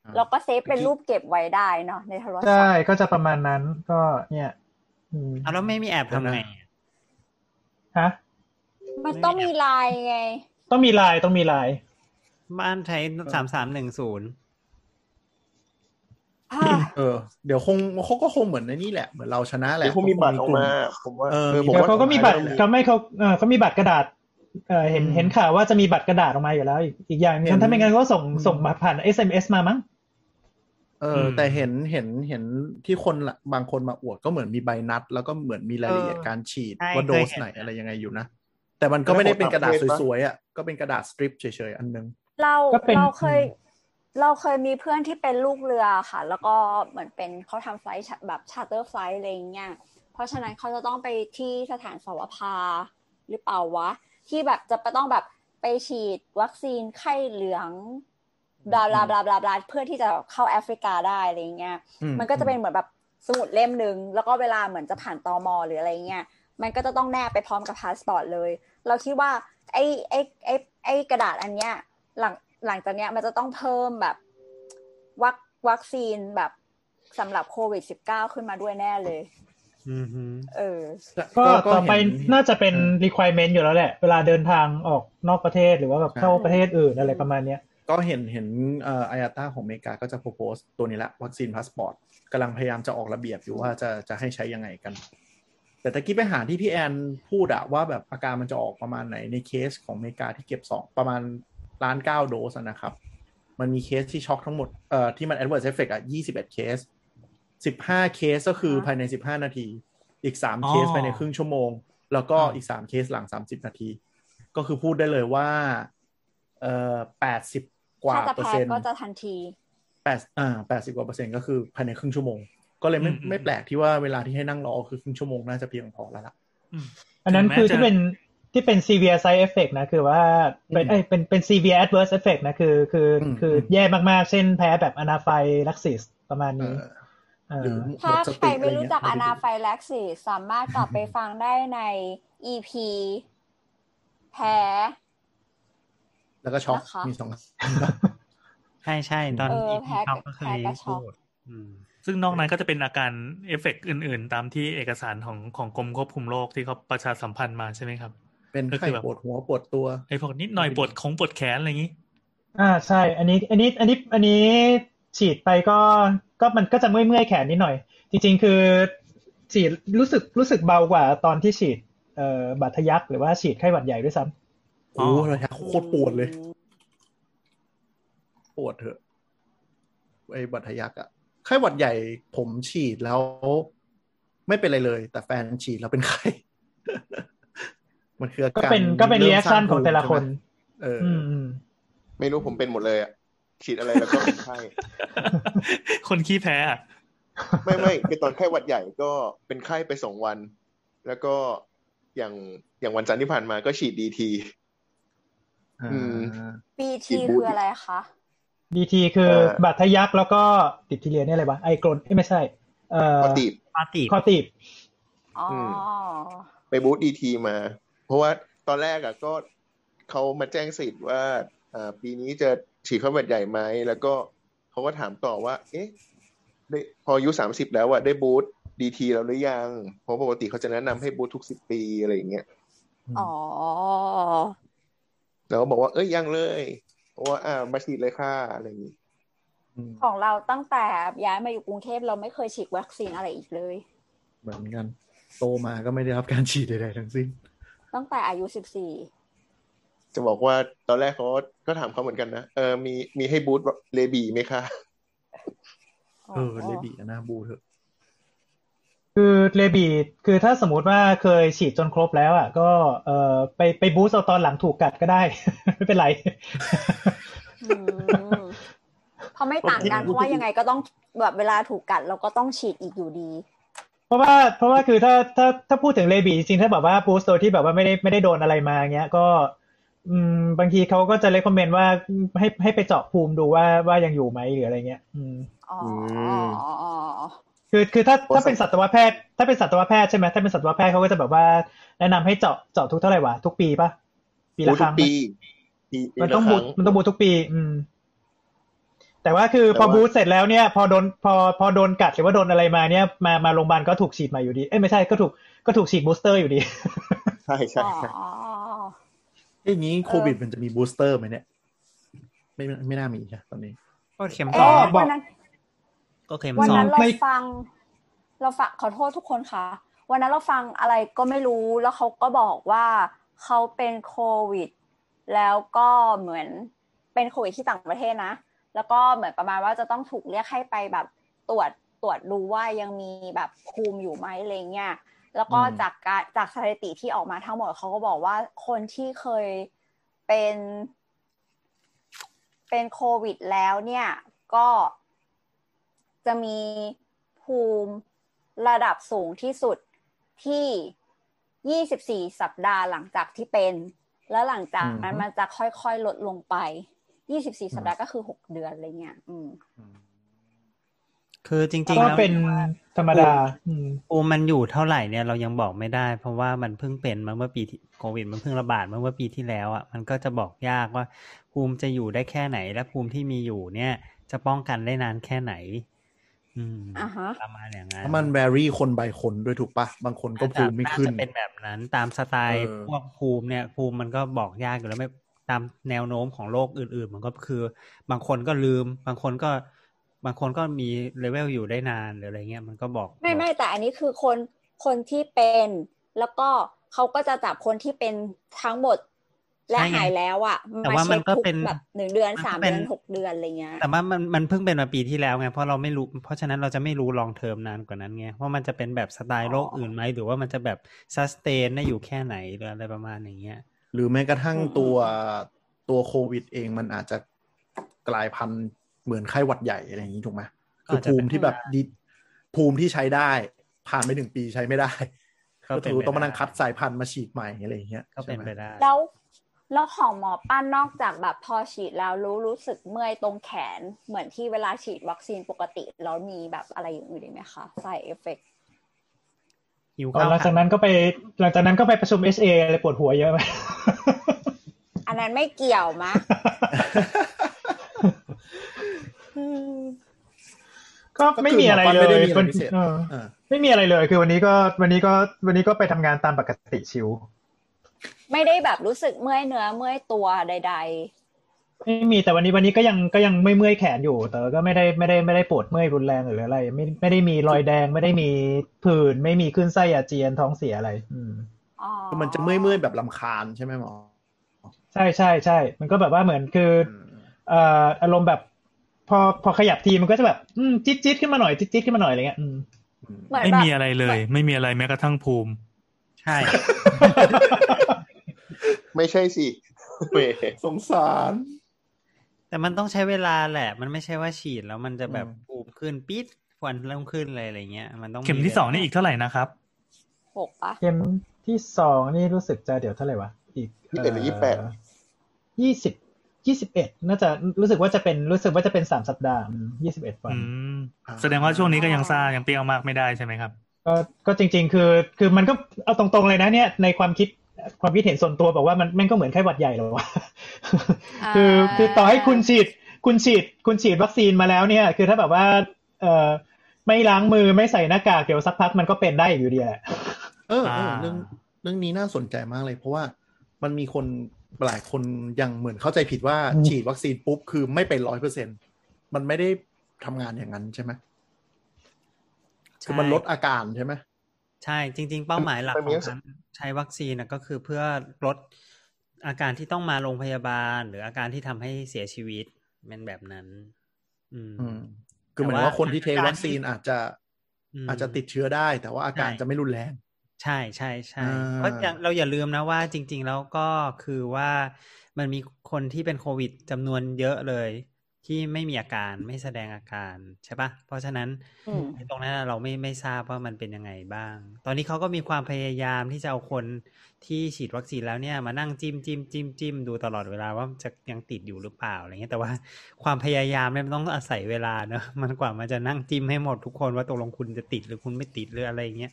อ่าแล้วก็เซฟเป็นรูปเก็บไว้ได้เนาะในโทรศัพใช่ท์ก็จะประมาณนั้นก็เนี่ยอืมเอาแล้วไม่มีแอปทำไงฮะ มันต้องมีไลน์ไง ต้องมีไลน์ต้องมีไลน์บ้านใช้สามสามหนึ่งศูนย์เออ เดี๋ยวคงเขาก็คงเหมือนในนี่แหละ เหมือนเราชนะแหละเดี๋ยวคงมีบัตรออกมาผมว่าเออเออมีผมแล้วว่าเขาก็มีบัตรสุดท้ยเขาไม่เขาเออเขามีบัตรกระดาษเออเห็นอืมเห็นข่าวว่าจะมีบัตรกระดาษออกมาอยู่แล้ว อีกอีกอย่างหนึงเห็นถ้าไม่งั้นก็ส่งอืมส่งมาผ่าน SMS มามั้งเอออแต่เห็นเห็นเห็นที่คนละบางคนมาอวดก็เหมือนมีใบนัด แล้วก็เหมือนมีรายละเอียดการฉีดใช่ว่าโดสเคยเห็นไหนอะไรยังไงอยู่นะ แต่มันก็ไม่ได้เป็นกระดาษสวยๆอะก็เป็นกระดาษ strip เฉยๆอันนึง เราก็เป็นเราเคย เราเคยมีเพื่อนที่เป็นลูกเรือค่ะ แล้วก็เหมือนเป็นเขาทำ flight แบบ charter flight อะไรอย่างเงี้ยเพราะฉะนั้นเขาจะต้องไปที่สถานเสาวภาหรือเปล่าวะ ที่แบบจะต้องแบบไปฉีดวัคซีนไข้เหลืองblah blah blah blah blah เพื่อที่จะเข้าแอฟริกาได้อะไรอย่างเงี้ยอืมมันก็จะเป็นเหมือนแบบสมุดเล่มหนึ่งแล้วก็เวลาเหมือนจะผ่านตม.หรืออะไรเงี้ย มันก็จะต้องแนบไปพร้อมกับพาสปอร์ตเลย เราคิดว่า ไอ้ไอ้ไอ้ไอ้กระดาษอันเนี้ย หลังหลังจากเนี้ยมันจะต้องเพิ่มแบบวัควัคซีนแบบสำหรับโควิด -19 ขึ้นมาด้วยแน่เลยอืมฮึเออ ก็ต่อไปเห็น่าจะเป็น requirement อยู่แล้วแหละ เวลาเดินทางออกนอกประเทศหรือว่าแบบเข้าประเทศอื่นอะไรประมาณเนี้ย ก็เห็นเห็นเอ่อ IATA ของอเมริกาก็จะ propose ตัวนี้ละ วัคซีนพาสปอร์ตกำลังพยายามจะออกระเบียบอยู่ว่าจะจะให้ใช้ยังไงกัน แต่ตะกี้ไปหาที่พี่แอนพูดอะว่าแบบอาการมันจะออกประมาณไหนในเคสของอเมริกาที่เก็บสองประมาณล้านเก้าโดสอะนะครับ มันมีเคสที่ช็อกทั้งหมดเอ่อที่มัน adverse effect อะยี่สิบเอ็ดเคสสิบห้าเคสก็คือภายในสิบห้านาที อีกสามเคสภายในครึ่งชั่วโมง แล้วก็อีกสามเคสหลังสามสิบนาที ก็คือพูดได้เลยว่าเอ่อแปดสิบกว่าถ้าจะเปอร์แพ้เซ็นต์ก็จะทันทีแปดอ่าแปดสิบกว่าเปอร์เซ็นต์ก็คือภายในครึ่งชั่วโมง ก็เลยไม่อืมอืมไม่แปลกที่ว่าเวลาที่ให้นั่งรอคือครึ่งชั่วโมงน่าจะเพียงพอแล้วล่ะอืมอันนั้นถึงแม้คือจะที่เป็นที่เป็น severe side effect นะ คือว่าเป็นอืมเอ้ยเป็นเป็น severe adverse effect นะ คือคืออมคืออมแย่มากๆ เช่นแพ้แบบ anaphylaxis ประมาณเอนี้อเออหรือหมถ้าดสใครติอะไม่ไรรู้เงี้ยจักไม่อได้นาดูไฟแล็กซิสสามารถกลับไปฟังได้ใน EP แพ้ แล้วก็ช็อกนะคะมีสองใช่ใช่ตอนเออที่แพ้เขาก็เคแพ้ยกับช็อกพูดอืม ซึ่งนอกนั้นก็จะเป็นอาการเอฟเฟกต์อื่น ๆ ตามที่เอกสารของของกรมควบคุมโรคที่เขาประชาสัมพันธ์มาใช่ไหมครับ เป็นก็ไข้คือแบบปวดหัวปวดตัวไอ้พวกนิดหน่อยปวดของปวดแขนอะไรอย่างนี้ อ่าใช่ อันนี้อันนี้อันนี้อันนี้ฉีดไปก็ก็มันก็จะเมื่อยเมื่อยแขนนิดหน่อย จริง ๆ คือฉีดรู้สึกรู้สึกเบากว่าตอนที่ฉีดเอ่อบาดทะยักหรือว่าฉีดไข้หวัดใหญ่ด้วยซ้ำโอ้โหระยะโคตรปวดเลย ปวดเถอะไอ้บัตทะยักอะ ไข้หวัดใหญ่ผมฉีดแล้ว ไม่เป็นไรเลย แต่แฟนฉีดแล้วเป็นไข้มันคืออาก็การเป็นก็เป็นริ่รีมแอคสาชั่นของแต่ละคนภูมิใช่ไหมเออออืมอืมไม่รู้ผมเป็นหมดเลยอะฉีดอะไรแล้วก็เป็นไข้คนขี้แพ้อะไม่ไม่คือตอนไข้หวัดใหญ่ก็เป็นไข้ไปสองวัน แล้วก็อย่างอย่างวันจันทร์ที่ผ่านมาก็ฉีดดีทีอืมปีฉีทีดบูสต์คืออะไรคะ ดีทีคือเอ่อบาดทะยักแล้วก็ติดทีเรียนนี่อะไรวะไอกรนเอ้ยไม่ใช่ เอ่อปกติปาติบคอตีบอ๋ออมไปบูธดีทีมา เพราะว่าตอนแรกอะก็เขามาแจ้งสิทธิ์ว่าอ่าปีนี้จะฉีดไข้หวัดใหญ่ไหมแล้วก็เขาก็ถามต่อว่า เอ๊ะได้พออายุสามสิบแล้วอะได้บูธดีทีแล้วหรือยัง เพราะปกติเขาจะแนะนำให้บูธทุกสิบปีอะไรอย่างเงี้ย อ๋อ แล้วก็บอกว่าเอ้ยยังเลยเพราะ ว่าอ่ามาฉีดเลยค่ะอะไรอย่างงี้อืมของเราตั้งแต่ย้ายมาอยู่กรุงเทพเราไม่เคยฉีดวัคซีนอะไรอีกเลย เหมือนกัน โตมาก็ไม่ได้รับการฉีดใดๆทั้งสิ้น ตั้งแต่อายุสิบสี่จะบอกว่าตอนแรกเขาก็ถามเขาเหมือนกันนะเออมีมีให้บูธเลบีไหมคะเออเลบีกับหน้าบูเถอะ คือเลบีคือถ้าสมมติว่าเคยฉีดจนครบแล้วอะ ก็เอ่อไปไปบูสต์เอาตอนหลังถูกกัดก็ได้ ไม่เป็นไรอืมเพราะไม่ต่างกันเพราะว่ายังไงก็ต้องแบบเวลาถูกกัดเราก็ต้องฉีดอีกอยู่ดี เพราะว่าเพราะว่าคือถ้าถ้าถ้าพูดถึงเลบีจริงๆถ้าแบบว่าบูสต์โดยที่แบบว่าไม่ได้ไม่ได้โดนอะไรมาเงี้ย ก็อืมบางทีเขาก็จะเลคคอมเมนต์ว่าให้ให้ไปเจาะภูมิดูว่าว่ายังอยู่ไหมหรืออะไรเงี้ย อืมอ๋อมอ๋อ คือคือถ้าถ้าเป็นสัตวแพทย์ ถ้าเป็นสัตวแพทย์ใช่ไหมถ้าเป็นสัตวแพทย์เขาก็จะแบบว่า แนะนำให้เจาะเจาะทุกเท่าไหร่วะทุกปีปะปีบูละธคทุรั้กงปีปะปีปีมันละต้องคบูรั้ทงมันต้องบูททุกปี อืม แต่ว่าคือแต่พอว่าบูทเสร็จแล้วเนี่ย พอโดนพอพอโดนกัดหรือว่าโดนอะไรมาเนี่ย มามาโรงพยาบาลก็ถูกฉีดใหม่อยู่ดี เอ้ยไม่ใช่ก็ถูกก็ถูกฉีดบูสเตอร์อยู่ดี ใช่ใช่อ๋อใช่อย่างนี้โควิดมันจะมีบูสเตอร์ไหมเนี่ย ไม่ไม่น่ามีใช่ตอนนี้ก็เข็มสเอ๊องะวันนั้น ก็เข็มวันสอนั้งนเราไม่ฟัง เราฟังขอโทษทุกคนค่ะ วันนั้นเราฟังอะไรก็ไม่รู้แล้วเขาก็บอกว่าเขาเป็นโควิด แล้วก็เหมือนเป็นโควิดที่ต่างประเทศนะ แล้วก็เหมือนประมาณว่าจะต้องถูกเรียกให้ไปแบบตรวจตรวจดูว่ายังมีแบบภูมิอยู่ไหมอะไรเงี้ยแล้วก็อืมจากการจากสถิติที่ออกมาทั้งหมดเขาก็บอกว่าคนที่เคยเป็น เป็นโควิดแล้วเนี่ย ก็ จะมีภูมิระดับสูงที่สุดที่ 24 สัปดาห์หลังจากที่เป็น แล้วหลังจากนั้นอืมมันจะค่อยๆ ลดลงไป 24 สัปดาห์ก็คือ 6 เดือนอะไรเงี้ย อืม คือจริงๆก็แล้วเป็นธรรมดาอืมภูมิมันอยู่เท่าไหร่เนี่ยเรายังบอกไม่ได้ เพราะว่ามันเพิ่งเป็นมาเมื่อปีที่โควิดมันเพิ่งระบาดมาเมื่อปีที่แล้วอะมันก็จะบอกยากว่า ภูมิจะอยู่ได้แค่ไหน และภูมิที่มีอยู่เนี่ย จะป้องกันได้นานแค่ไหน อืมอ่าฮะประมาณอย่างนั้นถ้ามันแวรี่คน by คนด้วยถูกปะบางคนก็ภูมิไม่ขึ้นาจะเป็นแบบนั้น ตามสไตล์เออพวกภูมิเนี่ย ภูมิมันก็บอกยากอยู่แล้วไม่ตามแนวโน้มของโรคอื่น ๆ มันก็คือ บางคนก็ลืม บางคนก็ บางคนก็มีเลเวลอยู่ได้นานหรืออะไรเงี้ยมันก็บอกไม่ไม่บอกแต่อันนี้คือคนคนที่เป็น แล้วก็เขาก็จะจับคนที่เป็นทั้งหมด และใช่ไงหายแล้วอะแต่ว่าเช็มันคก็ทุกเป็นแบบหนึ่งเดือนมันก็สามเป็เดืนอนหกเดือนอะไรเงี้ย แต่ว่ามันมันเพิ่งเป็นมาปีที่แล้วไงเพราะเราไม่รู้ เพราะฉะนั้นเราจะไม่รู้ลองเทอมนานกว่านั้นไงว่ามันจะเป็นแบบสไตล์โรคอื่นไหมหรือว่ามันจะแบบซัสเตนได้อยู่แค่ไหนหรืออะไรประมาณอย่างเงี้ย หรือแม้กระทั่งอืมตัวตัวโควิด เองมันอาจจะกลายพันธุ์เหมือนไข้หวัดใหญ่อะไรอย่างนี้ถูกไหมก็คืออาจจะภูเป็นมิที่แบบดีภูมิที่ใช้ได้ ผ่านไปหนึ่งปีใช้ไม่ได้ก็ก็เป็นคือไปต้องมานั่งได้คัดสายพันธุ์มาฉีดใหม่อะไรอย่างเงี้ยก็เป็นใช่หมไปได้แล้ว แล้วของหมอปั้นนอกจากแบบพอฉีดแล้วรู้รู้สึกเมื่อยตรงแขนเหมือนที่เวลาฉีดวัคซีนปกติ แล้วมีแบบอะไรอย่างอื่นอีกไหมคะ side effect หิวอ๋อข้าวหลังจากนั้นก็ไปหลังจากนั้นก็ไปประชุม SA เลยปวดหัวเยอะไหมอันนั้นไม่เกี่ยวมะอืมก็ไม่มีอะไรก็เลคือหมอปั้นไม่ได้ยมีอะไรพิเศษเอออ่าไม่มีอะไรเลยคือวันนี้ก็วันนี้ก็วันนี้ก็ไปทำงานตามปกติชิว ไม่ได้แบบรู้สึกเมื่อยเนื้อเมื่อยตัวใดไม่มีแต่วันนี้วันนี้ก็ยังก็ยังไม่เมื่อยแขนอยู่ แต่ก็ไม่ได้ไม่ได้ไม่ได้ปวดเมื่อยรุนแรงหรืออะไร ไม่ไม่ได้มีรอยแดงไม่ได้มีผื่นไม่มีขึ้นไส้อาเจียนท้องเสียอะไร อืมๆอ๋อคือมันจะเมื่อยเมื่อยๆแบบลำคาญใช่ไหมหมอใช่ใช่ใช่มันก็แบบว่าเหมือนคืออมเอ่ออารมณ์แบบพอพอขยับทีมันก็จะแบบอืมจิ๊ดจิ๊ดขึ้นมาหน่อยจิ๊ดจิ๊ดขึ้นมาหน่อยอะไรเงี้ยอืมอืมเหมือนไม่แบบมีอะไรเลย ไม่มีอะไรแม้กระทั่งภูมิ ใช่ ไม่ใช่สิเว้ยสงสาร แต่มันต้องใช้เวลาแหละ มันไม่ใช่ว่าฉีดแล้วมันจะแบบอืมภูมิขึ้นปี๊ดวันเริ่มขึ้นเลยอะไรเงี้ย มันต้องเข็มที่สองนี่อีกเท่าไหร่นะครับหกปะเกมที่สองนี่รู้สึกจะเดี๋ยวเท่าไหร่วะอีกยี่สิบเอ็ดหรือยี่สิบแปดยี่สิบยี่สิบเอ็ดน่าจะรู้สึกว่าจะเป็นรู้สึกว่าจะเป็นสามสัปดาห์ยี่สิบเอ็ดวันอืมแสดงว่าช่วงนี้ก็ยังซ่ายังเปรี้ยวมากไม่ได้ใช่ไหมครับ ก็ก็จริง ๆ คือ คือมันก็เอาตรงๆเลยนะเนี่ยในความคิดความคิดเห็นส่วนตัวบอกว่ามันแม่งก็เหมือนไข้หวัดใหญ่เลยวะคือคือต่อให้คุณฉีดคุณฉีดคุณฉีดวัคซีนมาแล้วเนี่ย คือถ้าแบบว่า เอ่อไม่ล้างมือไม่ใส่หน้ากากเดี๋ยวสักพักมันก็เป็นได้อยู่ดีแหละเออเอออ่าเรื่องเรื่องนี้น่าสนใจมากเลย เพราะว่ามันมีคนหลายคนยังเหมือนเข้าใจผิดว่าอืมฉีดวัคซีนปุ๊บคือไม่เป็นร้อยเปอร์เซ็นมันไม่ได้ทำงานอย่างนั้นใช่ไหม คือมันลดอาการใช่ไหมใช่จริง ๆ เป้าหมายหลักมันขมีองการใช้วัคซีนนะก็คือเพื่อลดอาการที่ต้องมาโรงพยาบาล หรืออาการที่ทำให้เสียชีวิตเป็นแบบนั้นอืมอืม คือเหมือนว่าคนที่เทควัคซีนอาจจะมอาจจะติดเชื้อได้ แต่ว่าอาการใช่จะไม่รุนแรง ใช่ใช่ใช่อ่าเพราะอย่างเราอย่าลืมนะว่าจริง ๆ แล้วก็คือว่ามันมีคนที่เป็นโควิดจำนวนเยอะเลย ที่ไม่มีอาการไม่แสดงอาการใช่ปะเพราะฉะนั้นอืมตรงนั้นเราไม่ไม่ทราบว่ามันเป็นยังไงบ้าง ตอนนี้เขาก็มีความพยายามที่จะเอาคนที่ฉีดวัคซีนแล้วเนี่ยมานั่งจิ้มจิ้มจิ้มจิ้มดูตลอดเวลาว่าจะยังติดอยู่หรือเปล่าอะไรเงี้ยแต่ว่าความพยายามเนี่ยมันต้องอาศัยเวลาเนอะมันกว่ามันจะนั่งจิ้มให้หมดทุกคนว่าตกลงคุณจะติดหรือคุณไม่ติดหรืออะไรเงี้ย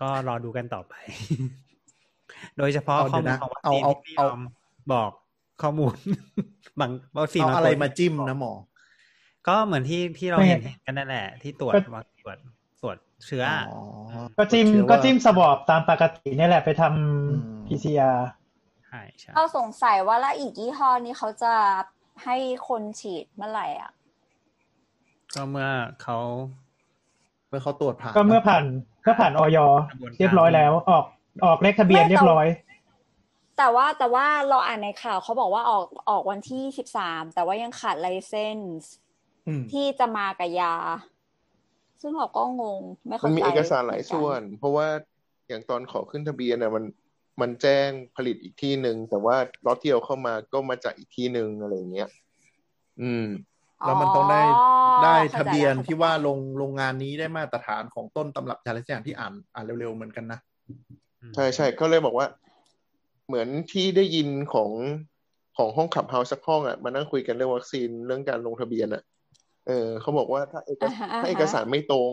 ก็รอดูกันต่อไป โดยเฉพาะเอาข้อเดี๋ยวมูลนะของวัคเอาซีนเอาที่พี่เอายอมบอก ข้อมูล บางวัคซีนเอาบงอะไรตัวมาจิ้มนะหมอ ก็เหมือนที่ที่เราไม่เห็นกันนั่นแหละ ที่ตรวจก็ว่าตรวจตรวจเชื้อออ๋อก็จิ้มเชื่อว่าก็จิ้มสวอปตามปกติเนี่ยแหละไปทอืมำ PCR ใช่ใช่เราสงสัยว่าแล้วอีกยี่ห้อนี้เขาจะให้คนฉีดเมื่อไหร่อะ ก็เมื่อเขาเมื่อเขาตรวจผ่านก็เมื่อผ่านก็ผ่านออยกระบวนการเรียบร้อยแล้ว ออกออกเลขทะเบียนไม่แต่เรียบร้อย แต่ว่าแต่ว่าเราอ่านในข่าวเขาบอกว่าออกออกวันที่สิบสามแต่ว่ายังขาดไลเซนส์อืมที่จะมากับยา ซึ่งเราก็งง ไม่มัเข้านใจมีเอกสารหลายส่วนเหมือกัเพราะว่าอย่างตอนขอขึ้นทะเบียนน่ะมันมันแจ้งผลิตอีกที่หนึ่งแต่ว่าล็อตที่เอาเข้ามาก็มาจากอีกที่หนึ่งอะไรอย่างเงี้ย อืม แล้วมันต้องได้ได้ข้าทะใจเบียนแล้วที่ว่าโรงโรงงานนี้ได้มาตรฐานของต้นตำรับยาอะไรสักอย่างที่อ่านอ่านเร็วๆเหมือนกันนะใช่ใช่เขาเลยบอกว่า เหมือนที่ได้ยินของของห้องขับเฮาส์สักห้องอะมานั่งคุยกันเรื่องวัคซีนเรื่องการลงทะเบียนอะ เออเขาบอกว่าถ้าเอกอ่าฮะอ่าฮะถ้าเอกสารไม่ตรง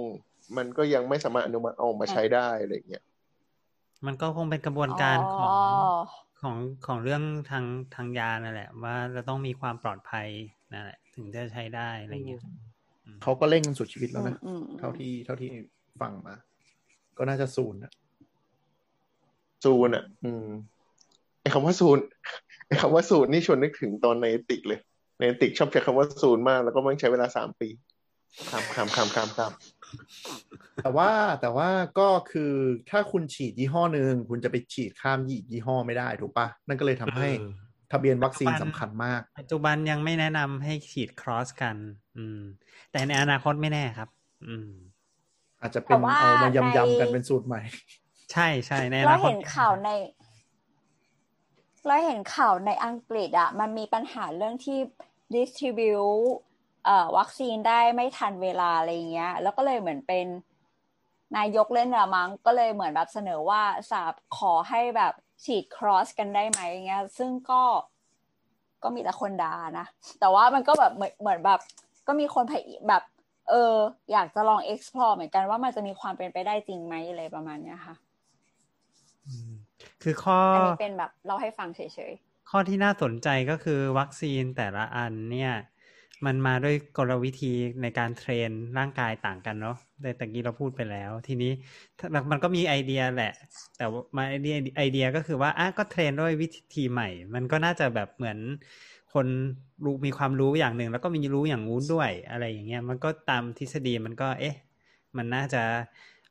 มันก็ยังไม่สามารถอนุมัติเอาออกมาใช้ได้อะไรอย่างเงี้ยมันก็คงเป็นกระบวนการของอ๋อของของเรื่องทางทางยานั่นแหละ ว่าจะต้องมีความปลอดภัยนั่นแหละ ถึงจะใช้ได้อะไรเงี้ยอืมเขาก็เร่งกันสุดชีวิตแล้วนะอืมอืมเท่าที่เท่าที่ฟังมา ก็น่าจะศูนย์นะซูนอะอืม ไอ้คำว่าซูนคำว่าสูตรนี่ชวนนึกถึงตอนในติกเลยในติกชอบใช้คำว่าสูตรมากแล้วก็มันใช้เวลาสามปีคำคำคำคำคำแต่ว่าแต่ว่าก็คือถ้าคุณฉีดยี่ห้อหนึ่งคุณจะไปฉีดข้ามยี่ยี่ห้อไม่ได้ถูกปะนั่นก็เลยทำให้เออทะเบียนวัคซีนสำคัญมาก ปัจจุบันยังไม่แนะนำให้ฉีดครอสกัน อืม แต่ในอนาคตไม่แน่ครับ อืม อาจจะเป็แต่นว่าเอามายำยำกันในเป็นสูตรใหม่ ใช่ใช่ในอเรานาคตเห็นข่าวใน เราเห็นข่าวในอังกฤษอะมันมีปัญหาเรื่องที่ distribute เอ่อวัคซีนได้ไม่ทันเวลาอะไรเงี้ย แล้วก็เลยเหมือนเป็นนายกเล่นระมังก็เลยเหมือนแบบเสนอว่าสาบขอให้แบบฉีด cross กันได้ไหมเงี้ย ซึ่งก็ก็มีแต่คนด่านะ แต่ว่ามันก็แบบเหมือนเหมือนแบบ ก็มีคนพยแบบ เออ อยากจะลอง explore เหมือนกันว่ามันจะมีความเป็นไปได้จริงไหมอะไรประมาณเนี้ยค่ะ อืม คือข้ออันอนี้เป็นแบบเล่าให้ฟังเฉยข้อที่น่าสนใจก็คือวัคซีนแต่ละอันเนี่ย มันมาด้วยกลวิธีในการเทรนร่างกายต่างกันเนาะแต่ตะกี้เราพูดไปแล้ว ทีนี้ถ้ามันก็มีไอเดียแหละ แต่ว่ามาไอเดียไอเดียก็คือว่าอะก็เทรนด้วยวิธีใหม่ มันก็น่าจะแบบเหมือนคนรู้มีความรู้อย่างหนึ่ง แล้วก็มีรู้อย่างงู้นด้วยอะไรอย่างเงี้ย มันก็ตามทฤษฎีมันก็ เอ๊ะ มันน่าจะ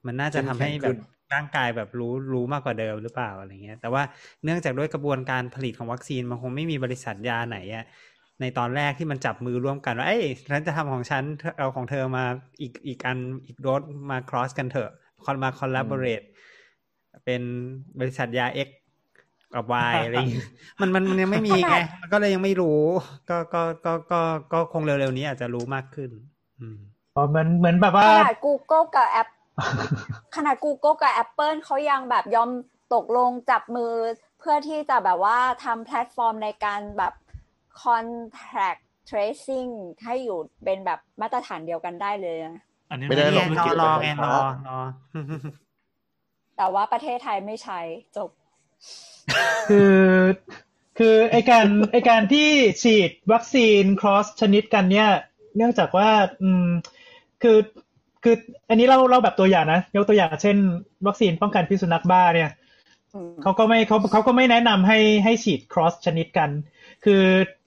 มันน่าจะทำให้เข้มแบแข็งขึ้บน ร่างกายแบบรู้รู้มากกว่าเดิมหรือเปล่าอะไรเงี้ย แต่ว่าเนื่องจากด้วยกระบวนการผลิตของวัคซีนมันคงไม่มีบริษัทยาไหนอะในตอนแรกที่มันจับมือร่วมกันว่าเอ้ยฉันจะทำของฉันเธอเอาของเธอมาอีกอีกอันอีกโดสมา cross กันเถอะคอนมา collaborate เป็นบริษัทยา X กับ Y อะไรอย่างเงี้ยมันมันมันยังไม่มีไงมันก็เลยยังไม่รู้ ก็ก็ก็ก็ก็คงเร็วๆนี้อาจจะรู้มากขึ้น อืมอ๋อเหมือนเหมือนแบบๆว่าขนาด Google กับแอป ขนาด Google กับ Apple เขายังแบบยอมตกลงจับมือ เพื่อที่จะแบบว่าทำแพลตฟอร์มในการแบบ contact tracing ให้อยู่เป็นแบบมาตรฐานเดียวกันได้เลยนะอันนี้ไม่ได้หรอกนี่ไม่ไงเกี่ยวรอกับไงไฟรฟ้าอรอแต่ว่าประเทศไทยไม่ใช้จบ คือคือไอการไอการที่ฉีดวัคซีน cross ชนิดกันเนี่ย เนื่องจากว่า อืม คือ คือ อันนี้เราเราแบบตัวอย่างนะยกตัวอย่างเช่น วัคซีนป้องกันพิษสุนัขบ้าเนี่ยอืมเขาก็ไม่เขาเขาก็ไม่แนะนำให้ให้ฉีด cross ชนิดกัน คือ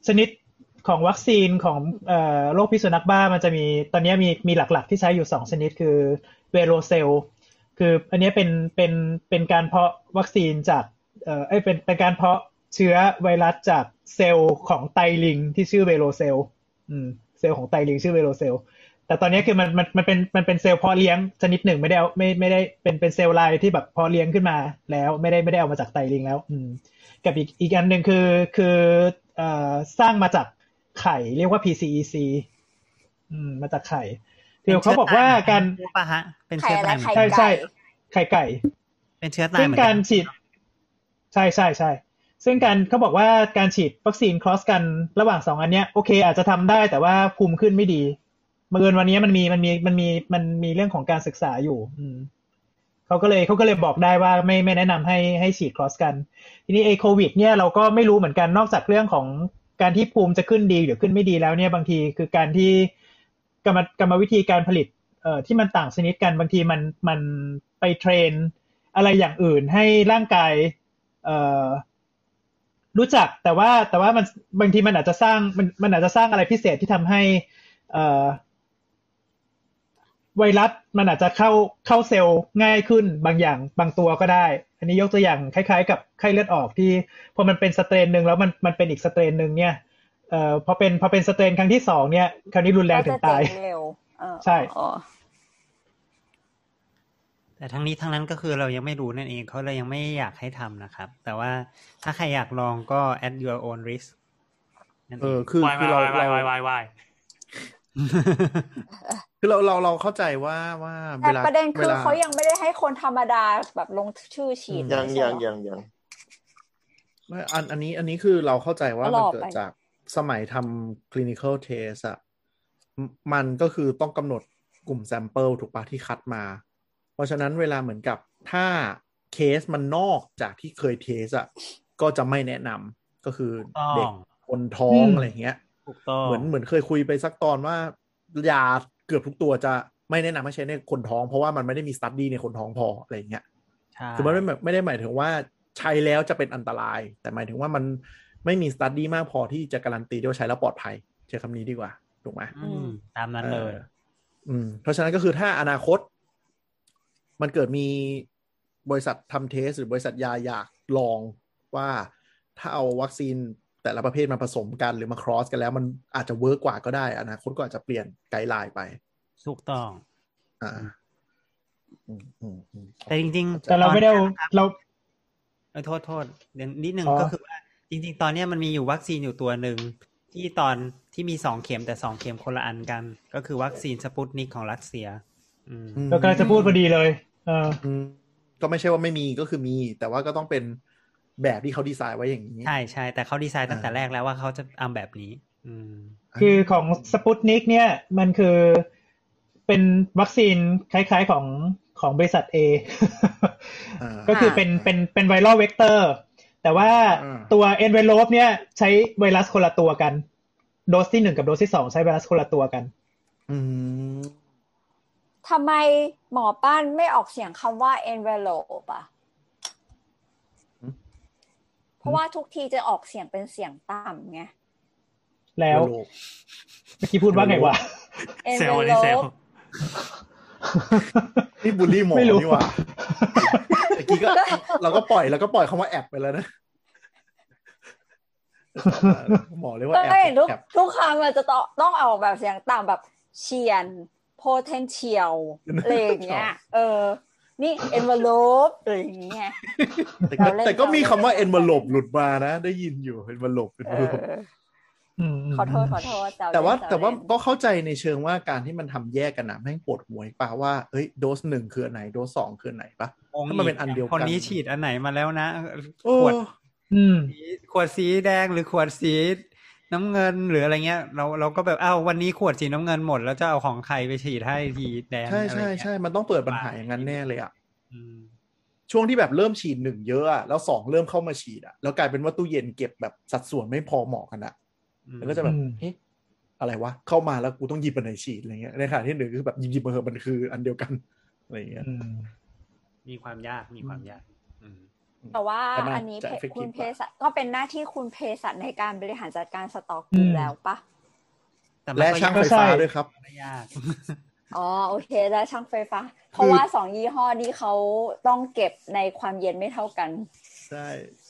ชนิดของวัคซีนของเอ่อโรคพิษสุนัขบ้ามันจะมีตอนนี้มีมีหลักๆ ที่ใช้อยู่สองชนิดคือ Vero cell คืออันนี้เป็นเป็นเป็นการเพาะวัคซีนจากเอ่อเอ้ยเป็นเป็นการเพาะเชื้อไวรัสจากเซลล์ของไตลิงที่ชื่อ Vero cell อืมเซลล์ของไตลิงชื่อ Vero cell แต่ตอนนี้คือมันมันมันเป็นมันเป็นเซลล์เพาะเลี้ยงชนิดหนึ่งไม่ได้เอาไม่ไม่ได้เป็นเป็น cell line ที่แบบเพาะเลี้ยงขึ้นมาแล้วไม่ได้ไม่ได้เอามาจากไตลิงแล้ว อืมกับอีกอีกอันหนึ่งคือคือเอ่อสร้างมาจากไข่เรียกว่า PCEC อืมมาจากไข่คือเขาบอกว่าการรู้ปะฮะเป็นไข่เชื้ออะไรตายเหมือนไข่กันใช่ใช่ไข่ไก่ เป็นเชื้อตายซึ่งเหมือนกากัรนฉีด ใช่ใช่ใช่ซึ่งการเขาบอกว่าการฉีดวัคซีน cross กันระหว่างสองอันเนี้ยโอเค อาจจะทำได้แต่ว่าภูมิขึ้นไม่ดี บังเอิญวันนี้มันมีมันมีมันมีมันมีเรื่องของการศึกษาอยู่ อืมเขาก็เลยเขาก็เลยบอกได้ว่าไม่ไม่แนะนำให้ให้ฉีด cross กัน ทีนี้ไอโควิด เนี่ยเราก็ไม่รู้เหมือนกันนอกจากเรื่องของการที่ภูมิจะขึ้นดีหรือขึ้นไม่ดีแล้วเนี่ยบางทีคือการที่กรรมกรรมวิธีการผลิตเอ่อที่มันต่างชนิดกันบางทีมันมันไปเทรน อะไรอย่างอื่นให้ร่างกายเอ่อรู้จักแต่ว่าแต่ว่ามันบางทีมันอาจจะสร้างมันมันอาจจะสร้างอะไรพิเศษที่ทำให้เอ่อ ไวรัสมันอาจจะเข้าเข้าเซลล์ง่ายขึ้นบางอย่างบางตัวก็ได้ อันนี้ยกตัวอย่างคล้ายๆ กับไข้เลือดออกที่พอมันเป็นสเตรนหนึ่งแล้วมันมันเป็นอีกสเตรนหนึ่งเนี่ยเอ่อพอเป็นพอเป็นสเตรนครั้งที่สองเนี่ย คราวนี้รุนแรงก็ถึจะงตายเจ๊งเร็วเออใช่อ๋อแต่ทั้งนี้ทั้งนั้นก็คือเรายังไม่รู้นั่นเองเขาเลยยังไม่อยากให้ทำนะครับ แต่ว่าถ้าใครอยากลองก็ at your own risk นั่นเอเอองคือวายคือเราวายเราวายวายวาย คือเราเราเราเข้าใจว่าว่าเวแต่ลาประเด็นเวคือลาเขายังไม่ได้ให้คนธรรมดาแบบลงชื่อฉีดยังไม่ใช่ยังเหรอยังยังไม่อันอันนี้อันนี้คือเราเข้าใจว่าก็รมันอเกิดไปจากสมัยทำ clinical test อะมมันก็คือต้องกำหนดกลุ่ม sample ถูกปะที่คัดมา เพราะฉะนั้นเวลาเหมือนกับถ้าเคสมันนอกจากที่เคยเทสอะก็จะไม่แนะนำก็คือต้องเด็กคนท้องอืมอะไรอย่างเงี้ย ถูกต้องเหมือนเหมือนเคยคุยไปสักตอนว่ายาเกือบทุกตัวจะไม่แนะนำให้ใช้ในคนท้อง เพราะว่ามันไม่ได้มีสตัดดี้ในคนท้องพออะไรอย่างเงี้ยใช่คือมันไม่ไม่ได้หมายถึงว่าใช้แล้วจะเป็นอันตราย แต่หมายถึงว่ามันไม่มีสตัดดี้มากพอที่จะการันตีได้ว่าใช้แล้วปลอดภัยใช้คำนี้ดีกว่าถูกไหมอืมตามนั้นเลยอออืมเพราะฉะนั้นก็คือถ้าอนาคต มันเกิดมีบริษัททำ test หรือบริษัทยาอยากลองว่าถ้าเอาวัคซีน แต่ละประเภทมาผสมกันหรือมา cross กันแล้วมันอาจจะ work กว่าก็ได้อนาคตก็อาจจะเปลี่ยน guideline ไป ถูกต้อง อ่าอืมอืมอืมแต่จริง ๆ แต่เราไม่ได้เอาตอนนี้นะครับเราเออโทษโทษเดี๋ยวนิดนึงอ๋อก็คือว่า จริง ๆ ตอนเนี้ยมันมีอยู่วัคซีนอยู่ตัวหนึ่งที่ตอนที่มีสองเข็มแต่สองเข็มคนละอันกัน ก็คือวัคซีนสปุตนิกของรัสเซียอืมเรากำลังจะพูดพอดีเลย เอออืมก็ไม่ใช่ว่าไม่มีก็คือมี แต่ว่าก็ต้องเป็น แบบที่เขาดีไซน์ไว้อย่างนี้ ใช่ใช่แต่เขาดีไซน์ตั้งแต่อ่าแรกแล้วว่าเขาจะเอาแบบนี้ อืม คือของสปุตนิกเนี่ย มันคือเป็นวัคซีนคล้ายๆของของบริษัท A อ่าก็คือเป็นเป็นเป็น viral vector แต่ว่าอ่าตัว envelope เนี่ยใช้ไวรัสคนละตัวกัน โดสที่หนึ่งกับโดสที่สองใช้ไวรัสคนละตัวกันอืมทำไมหมอป้านไม่ออกเสียงคำว่า envelope อะอืม เพราะว่าทุกทีจะออกเสียงเป็นเสียงต่ำไง แล้วโลกเมื่อกี้พูดว่าไงวะเซลล์อันนี้เซลล์ envelope นี่บูลลี่หมอไม่รู้นี่หว่าเมื่อกี้ก็เราก็ปล่อยเราก็ปล่อยคำว่าแอบไปแล้วนะหมอเรียกว่าก็แอบเห็นทุกแอบทุกคำมันจะต้องต้องออกแบบเสียงต่ำแบบเฉียน potential อะไรอย่างเงี้ย เออ นี่ envelope อะไรอย่างเงี้ยแต่ก็เราเล่นแต่ก็มีคำว่าเราเล่น envelope หลุดมานะ ได้ยินอยู่ envelope เอ envelope ออืมขอโทษขอโทษซแต่ว่าเล่นแต่ว่าซเล่นก็เข้าใจในเชิงว่าการที่มันทำแยกกันนะแม่งปวดหัวอีกป่ะว่าเอ้ยโดสหนึ่งคืออันไหนโดสสองคืออันไหนปะถ้ามันเป็นอันเดียวกันคนนี้ฉีดอันไหนมาแล้วนะโอ้ขวดอืมสีขวดสีแดงหรือขวดสี น้ำเงินหรืออะไรเงี้ย เราเราก็แบบอ้าววันนี้ขวดสีน้ำเงินหมด แล้วจะเอาของใครไปฉีดให้ทีแดงใช่อะไรใช่เงี้ยใช่มันต้องเปิดปัญหาอย่างนั้นแน่เลยอะอืมช่วงที่แบบเริ่มฉีดหนึ่งเยอะอะแล้วสองเริ่มเข้ามาฉีดอะแล้วกลายเป็นว่าตู้เย็นเก็บแบบสัดส่วนไม่พอเหมาะกันอะแล้วก็จะแบบอืมเฮ้ยอะไรวะเข้ามาแล้วกูต้องหยิบอันไหนฉีดอะไรเงี้ยในขณะที่หนึ่งคือแบบหยิบหยิบมาเถอะมันคืออันเดียวกันอะไรเงี้ยอืมมีความยากมีความยากอืม แต่ว่าแต่น่าอันนี้จะเพ effective คุณกเภว่าสัชก็เป็นหน้าที่คุณเภสัชในการบริหารจัดการสต็อกอือยู่มแล้วปะแต่มันและก็ช่างยากไฟฟ้าใช่ด้วยครับไม่ยากอ๋อโอเคได้ช่างไฟฟ้า เพราะว่าสองยี่ห้อนี้เขาต้องเก็บในความเย็นไม่เท่ากันใช่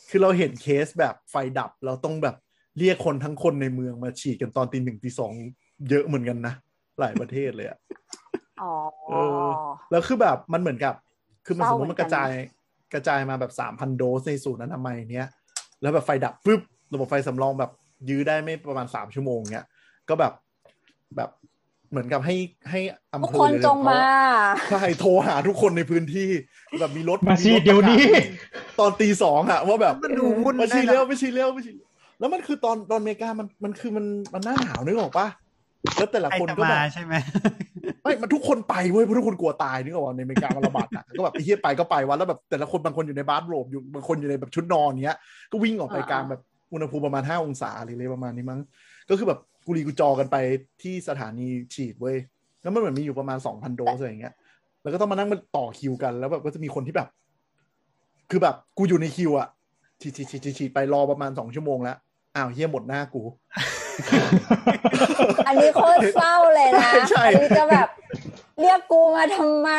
คือเราเห็นเคสแบบไฟดับเราต้องแบบเรียกคนทั้งคนในเมืองมาฉีดกันตอนตีหนึ่งตีสองเยอะเหมือนกันนะ หลายประเทศเลยอะอ๋อเออแล้วคือแบบมันเหมือนกับ คือมันเศสร้ามมติมันเหมือนกกันระจาย กระจายมาแบบสามพันโดสในศูนย์อนามัยเนี้ย แล้วแบบไฟดับปุ๊บระบบไฟสำรองแบบยื้อได้ไม่ประมาณสามชั่วโมงเนี้ย ก็แบบแบบเหมือนกับให้ให้อำทุกเภอคนหรือจงมาใช่โทรหาทุกคนในพื้นที่ แบบมีรถมาฉีดรถเดี๋ยวนี้ ตอนตีสองอะว่าแบบมันดูวุ่นมาฉีดได้นะเร็วมาฉีดเร็วมาฉีดแล้วมันคือตอนตอนอเมริกามันมันคือมันมันหน้าหนาวนึกออกปะ แล้วแต่ละใครคนจะก็แบมาบใช่ไหมไม่มันทุกคนไปเว้ยเพราะทุกคนกลัวตายนึกออกว่าในอเมริกามันระบาดหนักก็แบบไอ้เหี้ยไปก็ไปวันแล้วแบบแต่ละคนบางคนอยู่ในบาร์โรบอยู่บางคนอยู่ในแบบชุดนอนเนี้ย ก็วิ่งออกไปกลางแบบอุณหภูมิประมาณห้าองศาหรืออะไรประมาณนี้มั้งก็คือแบบกุลีกุจอกันไปที่สถานีฉีดเว้ยแล้วมันเหมือนมีอยู่ประมาณสองพันโดสอะไรอย่างเงี้ย แล้วก็ต้องมานั่งมาต่อคิวกันแล้วแบบก็จะมีคนที่แบบ คือแบบกูอยู่ในคิวอะฉีดฉีดฉีดฉีดฉีดไปรอประมาณสองชั่วโมงแล้วอ้าวเฮียหมดหน้ากู อันนี้โคตรเศร้าเลยนะใช่อันนี้จะแบบเรียกกูมาทำไม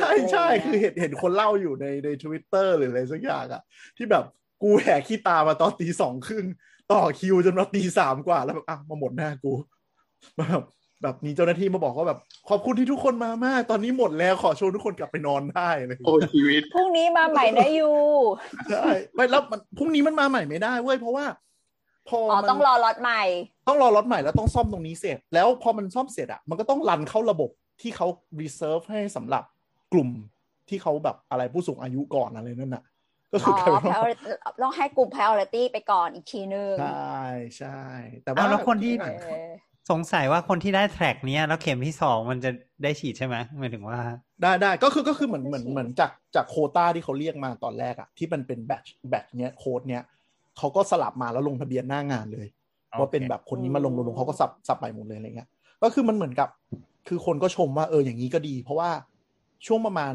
ใช่ใช่ะไรคือเงี้ยเห็นเห็นคนเล่าอยู่ในในทวิตเตอร์หรืออะไรสักอย่างอะที่แบบกูแหกขี้ตามาตอนตีสองครึ่งต่อคิวจนมาตีสามกว่าแล้วแบบอ้าวมาหมดหน้ากูแบบแบบมีเจ้าหน้าที่มาบอกว่าแบบ ขอบคุณที่ทุกคนมามาก ตอนนี้หมดแล้วขอชวนทุกคนกลับไปนอนได้เลยโอ้ชีวิตพรุ่งนี้มาใหม่นะยูใช่ไม่แล้วมันพรุ่งนี้มันมาใหม่ไม่ได้เว้ยเพราะว่า พออ๋อมันต้องรอล็อตใหม่ ต้องรอรถใหม่แล้วต้องซ่อมตรงนี้เสร็จ แล้วพอมันซ่อมเสร็จอะมันก็ต้องรันเข้าระบบที่เขา reserve ให้สำหรับกลุ่มที่เขาแบบอะไรผู้สูงอายุก่อนอะไรนั่นน่ะ ก็คืออ๋อกลายเป็นว่า priority ต้องให้กลุ่ม priority ไปก่อนอีกทีนึง ใช่ใช่ แต่ว่าอ้าวแล้วคนที่เออสงสัยว่าคนที่ได้แทร็กเนี้ย แล้วเข็มที่สองมันจะได้ฉีดใช่ไหมหมายถึงว่า ได้ได้ก็คือก็คือเหมือนเหมือนไม่ใช่เหมือนจากจากโควต้าที่เขาเรียกมาตอนแรกอะที่มันเป็นแบตแบตเนี้ยโค้ดเนี้ย เขาก็สลับมาแล้วลงทะเบียนหน้างานเลยโอเคว่าเป็นแบบคนนี้มาลงลงลงเขาก็สับสับไปหมดเลยอะไรเงี้ยก็คือมันเหมือนกับ คือคนก็ชมว่าเอออย่างนี้ก็ดี เพราะว่าช่วงประมาณ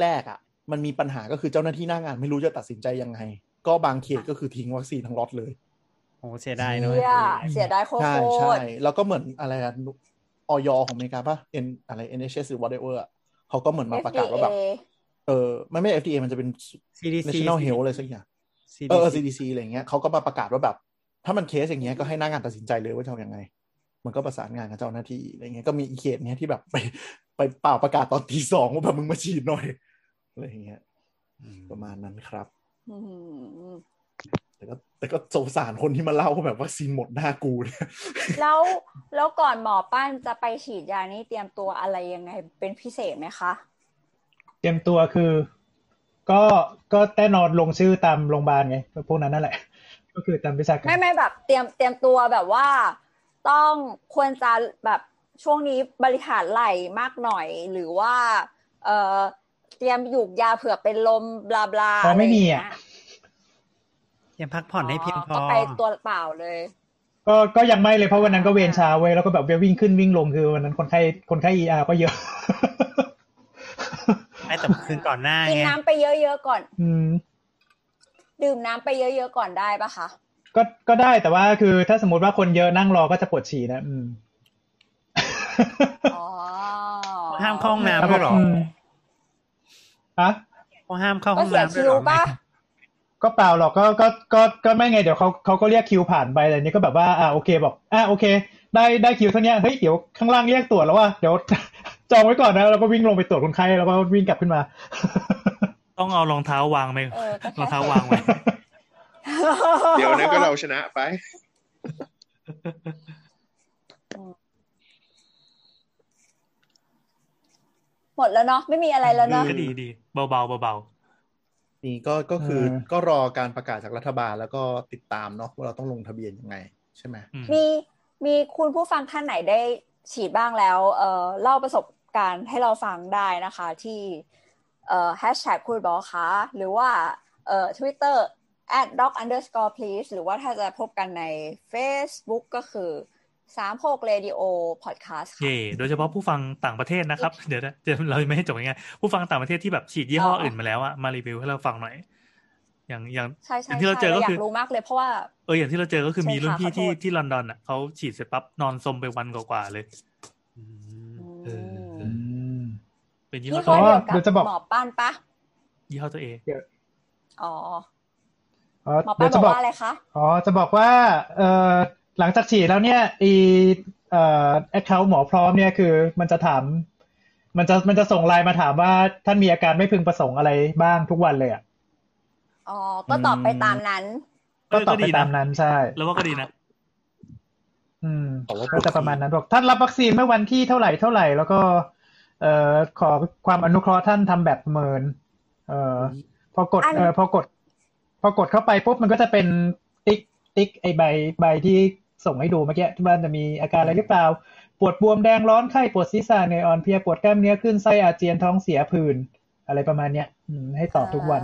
แรกๆอะ มันมีปัญหาก็คือเจ้าหน้าที่หน้างานไม่รู้จะตัดสินใจยังไง ก็บางเขตก็คือทิ้งวัคซีนทั้งล็อตเลยโอ้เสียดายเนอะเสียเสียดายโคตใช่รใช่แล้วก็เหมือนอะไรอะออยของอเมริกาป่ะ N อะไร NHS หรือ whatever อะเขาก็เหมือนมาประกาศว่าแบบ เออไม่ไม่ FDA มันจะเป็น CDC National Health อะไรสักอย่าง CDC เออ CDC อะไรเงี้ยเขาก็มาประกาศว่าแบบ ถ้ามันเคสอย่างเงี้ยก็ให้หน้างานตัดสินใจเลยว่าจะทำยังไง มันก็ประสานงานกับเจ้าหน้าที่อะไรเงี้ยก็มีอีเคสเนี้ยที่แบบไปไปเปล่าประกาศตอนตีสองว่าแบบมึงมาฉีดหน่อยอะไรเงี้ยประมาณนั้นครับอืมแต่ก็แต่ก็สงสารคนที่มาเล่าว่าแบบวัคซีนหมดหน้ากูเนี่ยแล้วแล้วก่อนหมอปั้นจะไปฉีดยานี่เตรียมตัวอะไรยังไงเป็นพิเศษไหมคะ เตรียมตัวคือ ก็ก็แน่นอนลงชื่อตามโรงพยาบาลไงพวกนั้นนั่นแหละ ก็คือตามวิชาการไม่ไม่แบบเตรียมเตรียมตัวแบบว่า ต้องควรจะแบบช่วงนี้บริหารไหลมากหน่อย หรือว่า เอ่อเตรียมหยูกยาเผื่อเป็นลมบลาบลาอ๋อไม่มีอะยังพักผ่อนให้เพียงพอก็ไปตัวเปล่าเลย ก็ก็ยังไม่เลยเพราะวันนั้นก็เวรเช้าเว้ยแล้วก็แบบวิ่งขึ้นวิ่งลงคือวันนั้นคนไข้คนไข้เออาก็เยอะ ไอ้แต่คืนก่อนหน้ากินไงน้ำไปเยอะๆก่อน อืม ดื่มน้ำไปเยอะๆก่อนได้ปะคะก็ก็ได้แต่ว่าคือถ้าสมมติว่าคนเยอะนั่งรอก็จะปวดฉี่นะ อืม อ๋อห้ามเข้าห้องน้ำด้วยเหรอมอะเขาห้ามเข้าห้ก็องเสียน้ำด้วยคิเหรวอปะก็เปล่าหรอกก็ก็ก็ก็ไม่ไงเดี๋ยวเขาเขาก็เรียกคิวผ่านไปแต่นี้ก็แบบว่าอ่าโอเคบอกอ่าโอเค ได้ได้คิวเท่านี้เฮ้ยเดี๋ยวข้างล่างเรียกตรวจแล้วว่าเดี๋ยวจองไว้ก่อนนะแล้วก็วิ่งลงไปตรวจคนไข้แล้วก็วิ่งกลับขึ้นมา ต้องเอารองเท้าวางไหมเออก็รองแค่เท้าวางไว้เดี๋ยวนั้นก็เราชนะไปหมดแล้วเนาะไม่มีอะไรแล้วเนาะก็ดีดีเบาๆเบานี่ก็ก็คือเออก็รอการประกาศจากรัฐบาลแล้วก็ติดตามเนาะว่าเราต้องลงทะเบียนยังไง ใช่ไหมๆอืม มีมีคุณผู้ฟังท่านไหนได้ฉีดบ้างแล้วเออเล่าประสบการณ์ให้เราฟังได้นะคะ ที่เอ่อแฮชแท็กคุณบอกคะหรือว่าเอ่อ Twitter at doc underscore please หรือว่าถ้าจะพบกันใน Facebook ก็คือสามหก radio podcast ค่ะเย่โดยเฉพาะผู้ฟังต่างประเทศนะครับ เดี๋ยวนะเดี๋ยวเราไม่ให้จบง่ายๆผู้ฟังต่างประเทศที่แบบฉีดยี่ห้ออ๋ออื่อื่นมาแล้วอะมารีวิวให้เราฟังหน่อย อย่างอย่างใช่อใช่ย่างที่เราใช่เจอก็เราอคืยาอกรู้มากเลยเพราะว่าเอออย่างที่เราเจอก็คือเชิญมีรุ่นพี่ค่ะขอที่โทษที่ลอนดอนอะเขาฉีดเสร็จปั๊บนอนสมไปวันกว่าๆเลยอืมเอออืมเป็นยี่ยี่ห้อห้อตัวเดียวกับเดี๋ยวจะบอกหมอป้านปะยี่ห้อตัวเองอ๋ออ๋อหมอเดี๋ป้ายวนจะบอกบอกว่าอะไรคะอ๋อจะบอกว่า เอ่อหลังจากฉีดแล้วเนี่ยอีเอ่อ account หมอพร้อมเนี่ยคือ มันจะถาม มันจะมันจะส่งไลน์มาถามว่าท่านมีอาการไม่พึงประสงค์อะไรบ้างทุกวันเลยอะ อ๋อ ก็ตอบไปตามนั้น ก็ตอบเออก็ไปดีนะตามนั้นใช่ แล้วว่าก็ดีนะ อืมแต่ว่าก็จะประมาณนั้นบอกท่านรับวัคซีนเมื่อวันที่เท่าไหร่เท่าไหร่แล้วก็ เอ่อขอความอนุเคราะห์ท่านทำแบบประเมิน เอ่อพอกดอันเอ่อพอกด พอกดเข้าไปปุ๊บมันก็จะเป็นติ๊กติ๊กไอใบใบที่ส่งให้ดูเมื่อกี้ที่ว่าจะมีอาการอะไรหรือเปล่า ปวดบวมแดงร้อนไข้ปวดศีรษะเหนื่อยอ่อนเพลียปวดกล้ามเนื้อคลื่นไส้อาเจียนท้องเสียผื่นอะไรประมาณเนี้ยอืมให้ตอบทุกวัน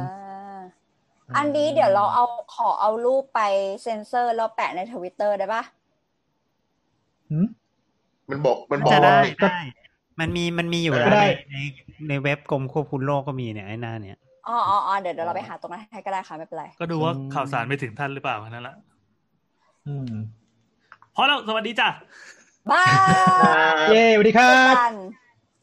อ่าอันนี้เดี๋ยวเราเอาขอเอารูปไปเซ็นเซอร์แล้วแปะในทวิตเตอร์ได้ปะหืมมันบอกมันบอกจะได้ก็ได้ มันมีมันมีอยู่ก็แล้วได้ในในในเว็บกรมควบคุมโรคก็มีเนี่ยไอ้หน้าเนี่ยอ๋ออ๋ออ๋อเดี๋ยวเดี๋ยวเราไปหาตรงนั้นให้ก็ได้ค่ะไม่เป็นไร ก็ดูว่าอืมข่าวสารไปถึงท่านหรือเปล่าแค่นั้นแหละอืมพอแล้วสวัสดีจ้ะบายเย้สวัสดีครัเจอบกัน